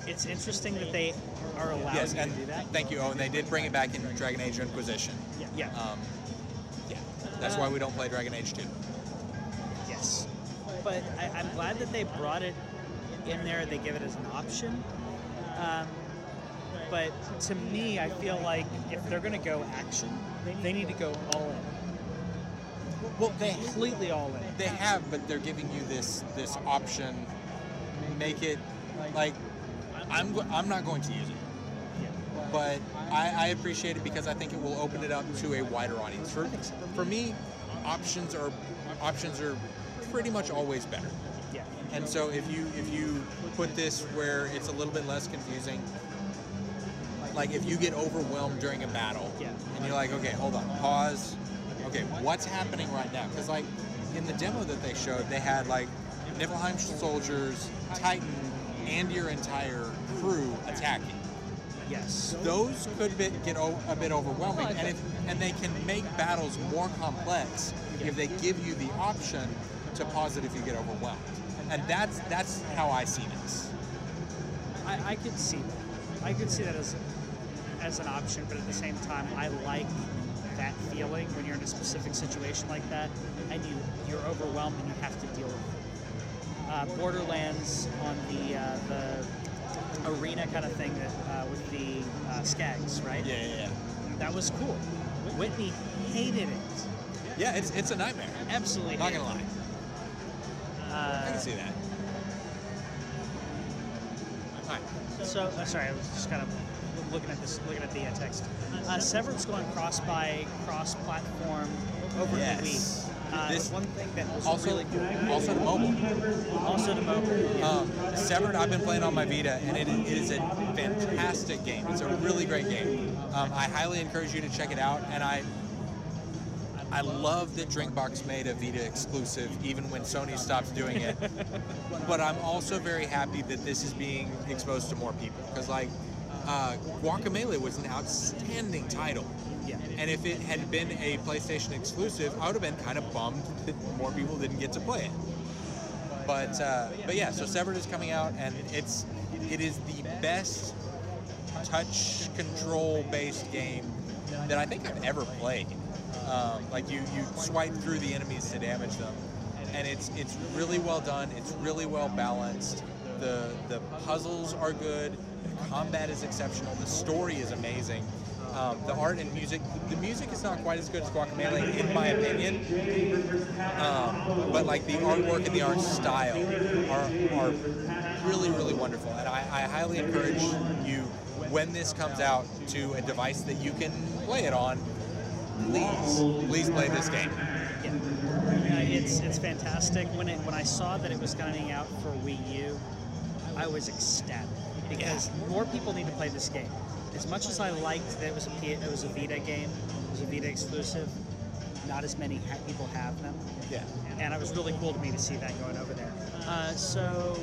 it's interesting that they are allowed yes, and to do that. thank you. Oh, and they did bring it back in Dragon Age Inquisition. Yeah. Um, yeah, that's why we don't play Dragon Age 2. Yes. But I, I'm glad that they brought it in there. They give it as an option. Um, but to me, I feel like if they're going to go action, they need to go all in. Well, they Completely all in. They have, but they're giving you this this option. Make it like I'm I'm not going to use it, but I, I appreciate it because I think it will open it up to a wider audience. For for me, options are options are pretty much always better. Yeah. And so if you if you put this where it's a little bit less confusing, like if you get overwhelmed during a battle, Yeah. and you're like, okay, hold on, pause. Okay, what's happening right now? Because like in the demo that they showed, they had like Niflheim soldiers, Titan, and your entire crew attacking. Yes. those could be, get o- a bit overwhelming, and if, and they can make battles more complex if they give you the option to pause it if you get overwhelmed. And that's that's how I see this. I, I could see that. I could see that as as an option, but at the same time, I like that feeling when you're in a specific situation like that, and you you're overwhelmed and you have to deal with it. Uh, Borderlands on the uh, the arena kind of thing that uh, with the uh, skags, right? Yeah, yeah, yeah. That was cool. Whitney hated it. Yeah, it's it's a nightmare. Absolutely. Not gonna lie, it. I Uh, can see that. Hi. So, uh, sorry, I was just kind of looking at this, looking at the uh, text. Uh, Severed's going cross-buy, cross-platform over Yes. the Wii. Uh, This- one thing that was Also, really cool. also to mobile. Also to mobile. Yeah. Um, Severed, I've been playing on my Vita, and it, it is a fantastic game. It's a really great game. Um, I highly encourage you to check it out, and I I love that Drinkbox made a Vita exclusive, even when Sony stopped doing it. but I'm also very happy that this is being exposed to more people because, like, uh, Guacamelee was an outstanding title. yeah. And if it had been a PlayStation exclusive, I would have been kind of bummed that more people didn't get to play it. But uh, but yeah, so Severed is coming out, and it's it is the best touch control based game that I think I've ever played. Um, like you you swipe through the enemies to damage them, and it's it's really well done. It's really well balanced. The the puzzles are good. The combat is exceptional. The story is amazing. Um, the art and music. The music is not quite as good as Guacamelee, in my opinion. Um, but like the artwork and the art style are, are really, really wonderful. And I, I highly encourage you, when this comes out to a device that you can play it on, please, please play this game. Yeah. Uh, it's it's fantastic. When it when I saw that it was coming out for Wii U, I was ecstatic because more people need to play this game. As much as I liked that it was a P- it was a Vita game, it was a Vita exclusive. Not as many ha- people have them. Yeah. and it was really cool to me to see that going over there. Uh, so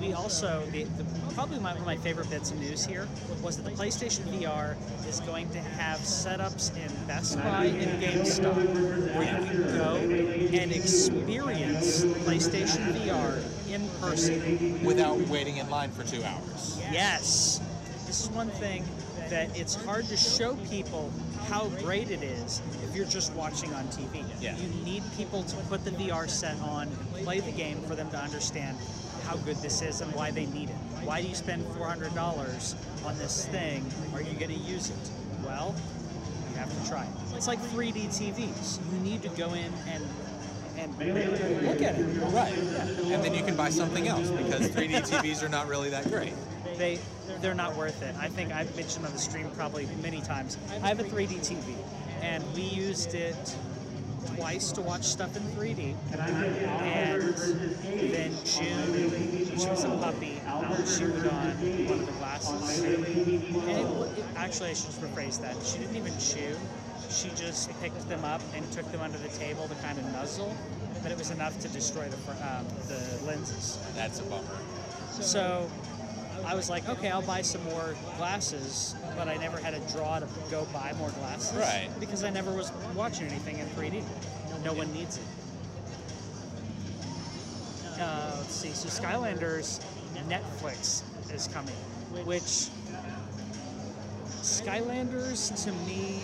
we also the, the probably my, one of my favorite bits of news here was that the PlayStation VR is going to have setups in Best Buy and GameStop where you can go and experience PlayStation VR in person. Without waiting in line for two hours. Yes. This is one thing that it's hard to show people how great it is if you're just watching on TV. Yeah. You need people to put the VR set on play the game for them to understand how good this is and why they need it. Why do you spend $400 on this thing? Are you going to use it? Well, you have to try it. It's like 3D TVs. You need to go in and and look at it. Right. And then you can buy something else because 3D TVs are not really that great. they they're not worth it. I think I've mentioned on the stream probably many times. I have a 3D TV, and we used it twice to watch stuff in 3D. And then June, she was a puppy, she chewed on one of the glasses. And it, it, actually, I should just rephrase that. She didn't even chew. She just picked them up and took them under the table to kind of nuzzle, but it was enough to destroy the um, the lenses. That's a bummer. So I was like, okay, I'll buy some more glasses, but I never had a draw to go buy more glasses. Right. Because I never was watching anything in 3D. No one needs it. Uh, let's see. So Skylanders Netflix is coming, which Skylanders to me,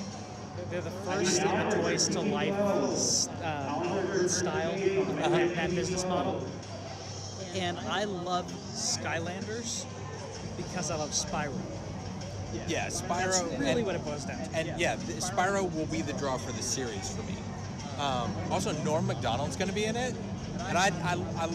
they're the first in the Toys to Life um, style, that, that business model. And I love Skylanders because I love Spyro. Yeah, That's Spyro. really and, what it boils down to. and yeah, the, Spyro will be the draw for the series for me. Um, also, Norm Macdonald's going to be in it, and I, I, I,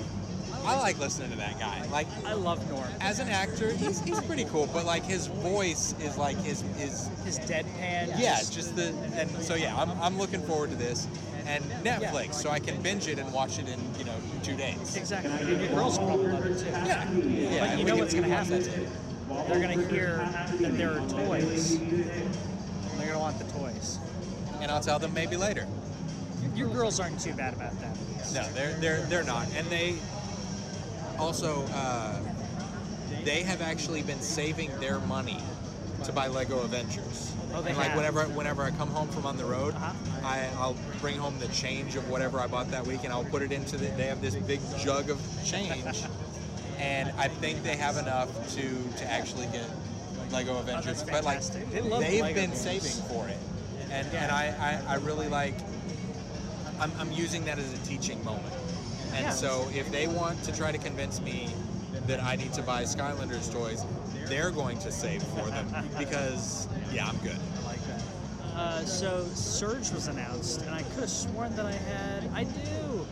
I like listening to that guy. Like I love Norm. as an actor, he's, he's pretty cool, but like his voice is like his his His deadpan. yeah, just- just the and so yeah, I'm, I'm looking forward to this and Netflix, so I can binge it and watch it in you know two days. exactly. And your girls will probably love it too. Yeah, yeah. But you know what's going to happen? They're going to hear that there are toys. They're going to want the toys. and I'll tell them maybe later. Your girls aren't too bad about that. No, they're they're they're not, and they also uh, they have actually been saving their money to buy Lego Avengers. Oh, and like have. whenever whenever I come home from on the road, Uh-huh. I, I'll bring home the change of whatever I bought that week, and I'll put it into the. They have this big jug of change, and I think they have enough to to actually get Lego Avengers. but like. they they've Lego been games. saving for it, and and I, I I really like. I'm, I'm using that as a teaching moment. And Yeah. so if they want to try to convince me that I need to buy Skylanders toys, they're going to save for them because yeah, I'm good. I like that. Uh, so Surge was announced, and I could have sworn that I had. I do.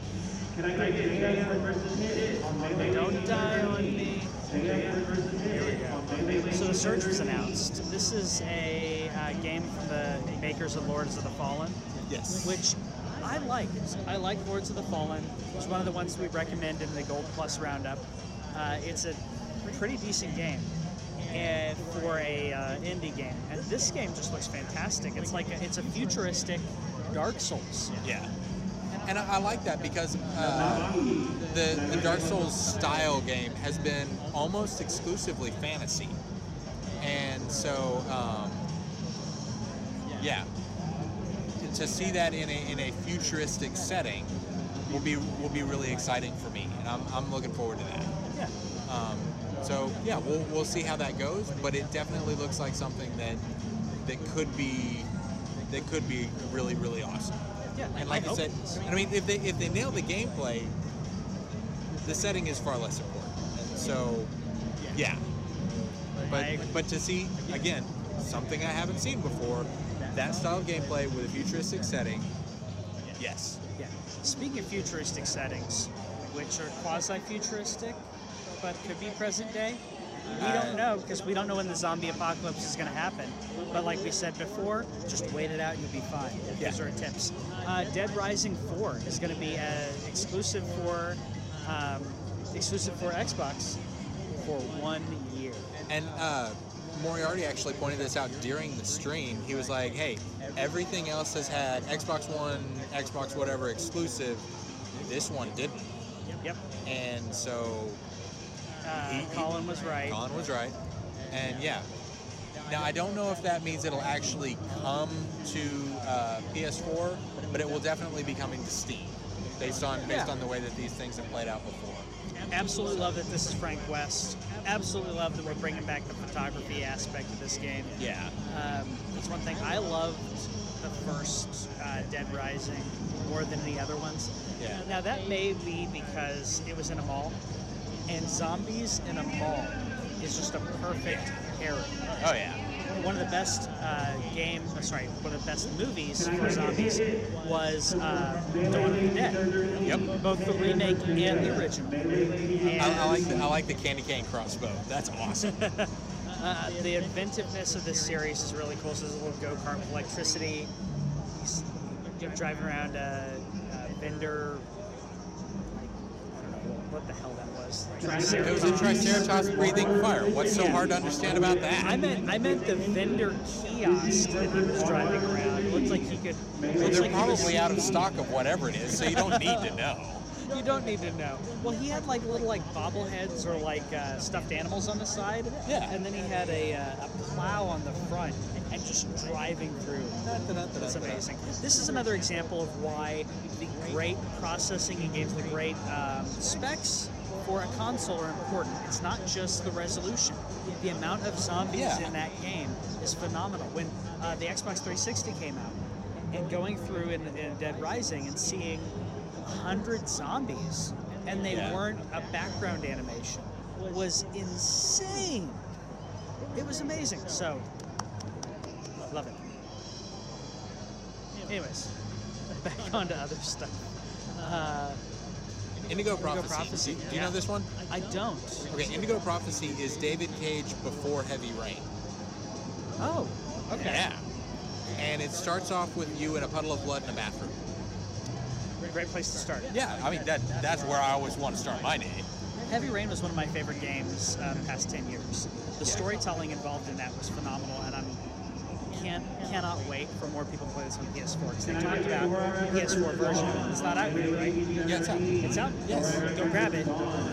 Can I get AIM versus Hit on Melee? Don't die on me. Here we go. So the Surge was announced. This is a uh, game from the makers of Lords of the Fallen, Yes. which I like. I like Lords of the Fallen. It's one of the ones we recommend in the Gold Plus roundup. Uh, it's a pretty decent game. And for a uh, indie game, and this game just looks fantastic. It's like a, it's a futuristic Dark Souls. Yeah. And I, I like that because uh, the the Dark Souls style game has been almost exclusively fantasy, and so um, yeah, to- to see that in a in a futuristic setting will be will be really exciting for me, and I'm, I'm looking forward to that. Yeah. Um, so yeah, we'll, we'll see how that goes, but it definitely looks like something that that could be that could be really really awesome. Yeah. And like I, hope said. I mean, if they if they nail the gameplay, the setting is far less important. So, yeah. But but to see again something I haven't seen before, that style of gameplay with a futuristic setting, yes. Yeah. Speaking of futuristic settings, which are quasi-futuristic, but could be present day, we don't know because we don't know when the zombie apocalypse is going to happen. But like we said before, just wait it out and you'll be fine. Those are tips. Uh, Dead Rising 4 is going to be uh, exclusive for um, exclusive for Xbox for one year. And uh, Moriarty actually pointed this out during the stream. He was like, "Hey, everything else has had Xbox One, Xbox whatever exclusive. This one didn't." Yep. And so Colin was right. Colin was right. And yeah. Now I don't know if that means it'll actually come to uh, PS4, but it will definitely be coming to Steam, based on based Yeah. on the way that these things have played out before. Absolutely love that this is Frank West. Absolutely love that we're bringing back the photography aspect of this game. Yeah. Um, that's one thing I loved the first uh, Dead Rising more than the other ones. Yeah. Now that may be because it was in a mall, and zombies in a mall is just a perfect pairing. Oh yeah. One of the best uh, game, uh, sorry, one of the best movies for zombies was uh, Dawn of the Dead. Yep. Both the remake and the original. And I, I like the, I like the candy cane crossbow. That's awesome. Uh, the inventiveness of this series is really cool. So there's a little go kart with electricity. He's you know, driving around a, a vendor. Like, I don't know what the hell that was. It was a Triceratops breathing fire. What's so hard to understand about that? I meant I meant the vendor kiosk that he was driving around. It looked like he could. well, they're like probably out of stock of whatever it is, so you don't need to know. You don't need to know. Well, he had like little like bobbleheads or like uh, stuffed animals on the side. Yeah. And then he had a, uh, a plow on the front and just driving through. That's amazing. This is another example of why the great processing in games, the great um, specs for a console are important. It's not just the resolution. The amount of zombies Yeah. in that game is phenomenal. When uh, the Xbox 360 came out, and going through in, in Dead Rising and seeing 100 zombies, and they Yeah. weren't a background animation, was insane. It was amazing. So, love it. Anyways, back on to other stuff. Uh, Indigo Prophecy. Prophecy, Do, do you yeah. know this one? I don't. Okay, Indigo Prophecy is David Cage before Heavy Rain. Oh, okay. Yeah. And it starts off with you in a puddle of blood in a bathroom. Great place to start. Yeah, I mean that that's where I always want to start my day. Heavy Rain was one of my favorite games uh, the past 10 years. The storytelling involved in that was phenomenal, and can't cannot wait for more people to play this on PS4 because they talked about the PS4 version. It's not out yet, right? Yeah, it's out. It's out. Yes. Go grab it.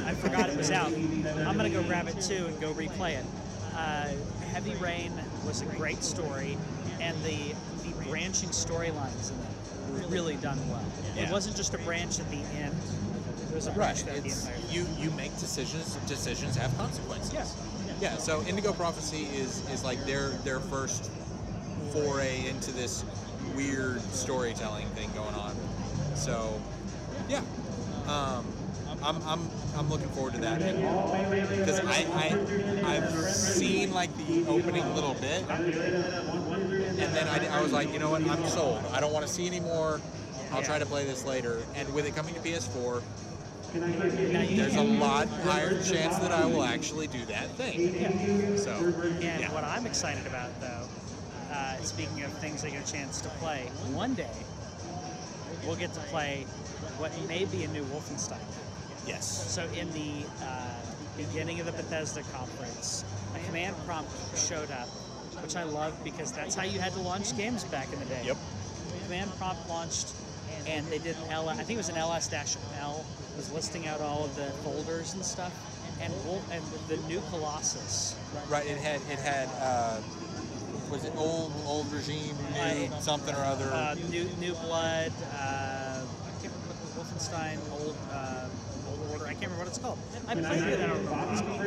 I forgot it was out. I'm gonna go grab it too and go replay it. Uh, Heavy Rain was a great story, and the the branching storylines in it were really done well. Yeah. It wasn't just a branch at the end; it was a Right. branch throughout the entire. you you make decisions. Decisions have consequences. Yes. Yeah. So Indigo Prophecy is is like their their first foray into this weird storytelling thing going on. So yeah, um, I'm I'm I'm looking forward to that because I, I I've seen like the opening little bit, and then I, I was like, you know what, I'm sold. I don't want to see any more. I'll try to play this later. And with it coming to PS4, there's a lot higher chance that I will actually do that thing. So, And yeah. what I'm excited about, though, speaking of things I get a chance to play, one day we'll get to play what may be a new Wolfenstein. Yes. So in the uh, beginning of the Bethesda conference, a command prompt showed up, which I love because that's how you had to launch games back in the day. Yep. Command prompt launched, and they did an L. I think it was an ls-l was listing out all of the folders and stuff, and Wolf, and the new Colossus. Right. It had it had uh, was it old old regime new I- something or other. Uh, new New Blood. Uh, I can't remember what the Wolfenstein Old uh, Old Order. I can't remember what it's called. I played it. I don't remember what it's called.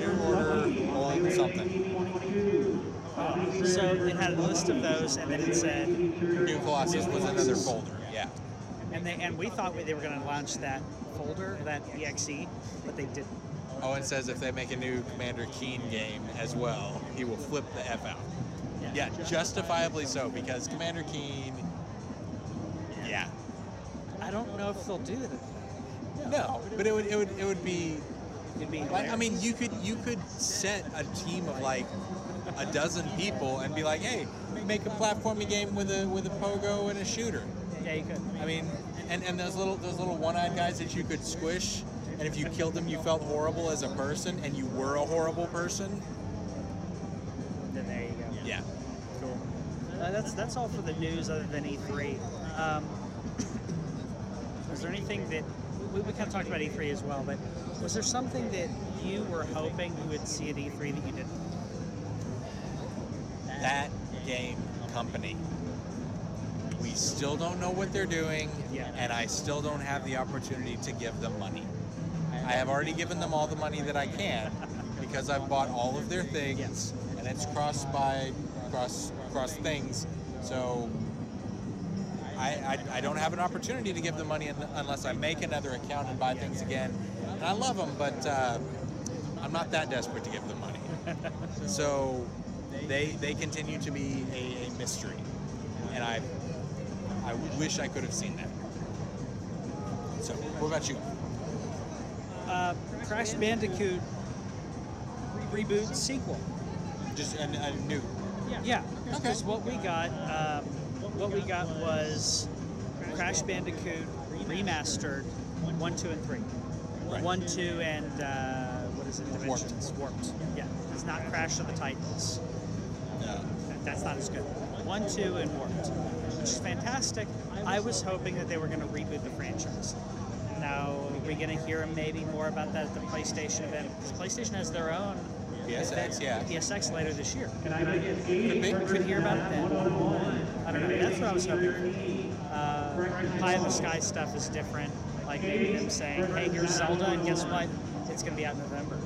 new order old something. So it had a list of those, and then it said, New Colossus was another folder. Yeah. and they and we thought they were going to launch that folder, that exe, but they didn't. Oh, and says if they make a new Commander Keen game as well, he will flip the f out. Yeah, justifiably so because Commander Keen. Yeah. I don't know if they'll do that. No, but it would it would it would be It'd be like I mean you could you could set a team of like a dozen people and be like, hey, make a platforming game with a with a pogo and a shooter. yeah, you could. I mean, and, and those little those little one-eyed guys that you could squish, and if you killed them, you felt horrible as a person, and you were a horrible person. Then there you go. Yeah. Uh, that's that's all for the news other than E3. Um, was there anything that we, we kind of talked about E3 as well, but was there something that you were hoping you would see at E3 that you didn't? That game company. We still don't know what they're doing, Yeah. and I still don't have the opportunity to give them money. I have already given them all the money that I can because I've bought all of their things, Yes. and it's cross-buy cross cross things. So I, I, I don't have an opportunity to give them money un- unless I make another account and buy things again. And I love them, but uh, I'm not that desperate to give them money. so they they continue to be a, a mystery, and I I wish I could have seen that. So what about you? Uh, Crash Bandicoot reboot sequel. Just a, a new. Yeah, because what we got, um, what we got was Crash Bandicoot remastered, one, two, and three. Right. One, two, and uh, what is it? Dimensions Warped. Yeah, it's not Crash of the Titans. No. That's not as good. One, two, and Warped, which is fantastic. I was hoping that they were going to reboot the franchise. Now, are we going to hear maybe more about that at the PlayStation event? Because PlayStation has their own PSX, yeah. PSX later this year. Can I get Could be. We could hear about it then. I don't know. That's what I was hoping. Uh, Pie in the Sky stuff is different. Like maybe them saying, "Hey, here's Zelda, and guess what? It's going to be out in November."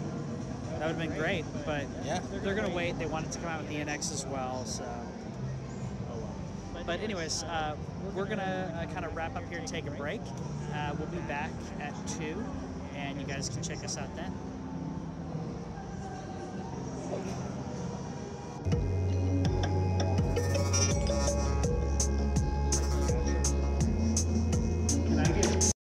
That would have been great, but Yeah. they're going to wait. They want it to come out with the NX as well, so. But anyways, uh, we're gonna uh, kind of wrap up here and take a break. Uh, we'll be back at two, and you guys can check us out then.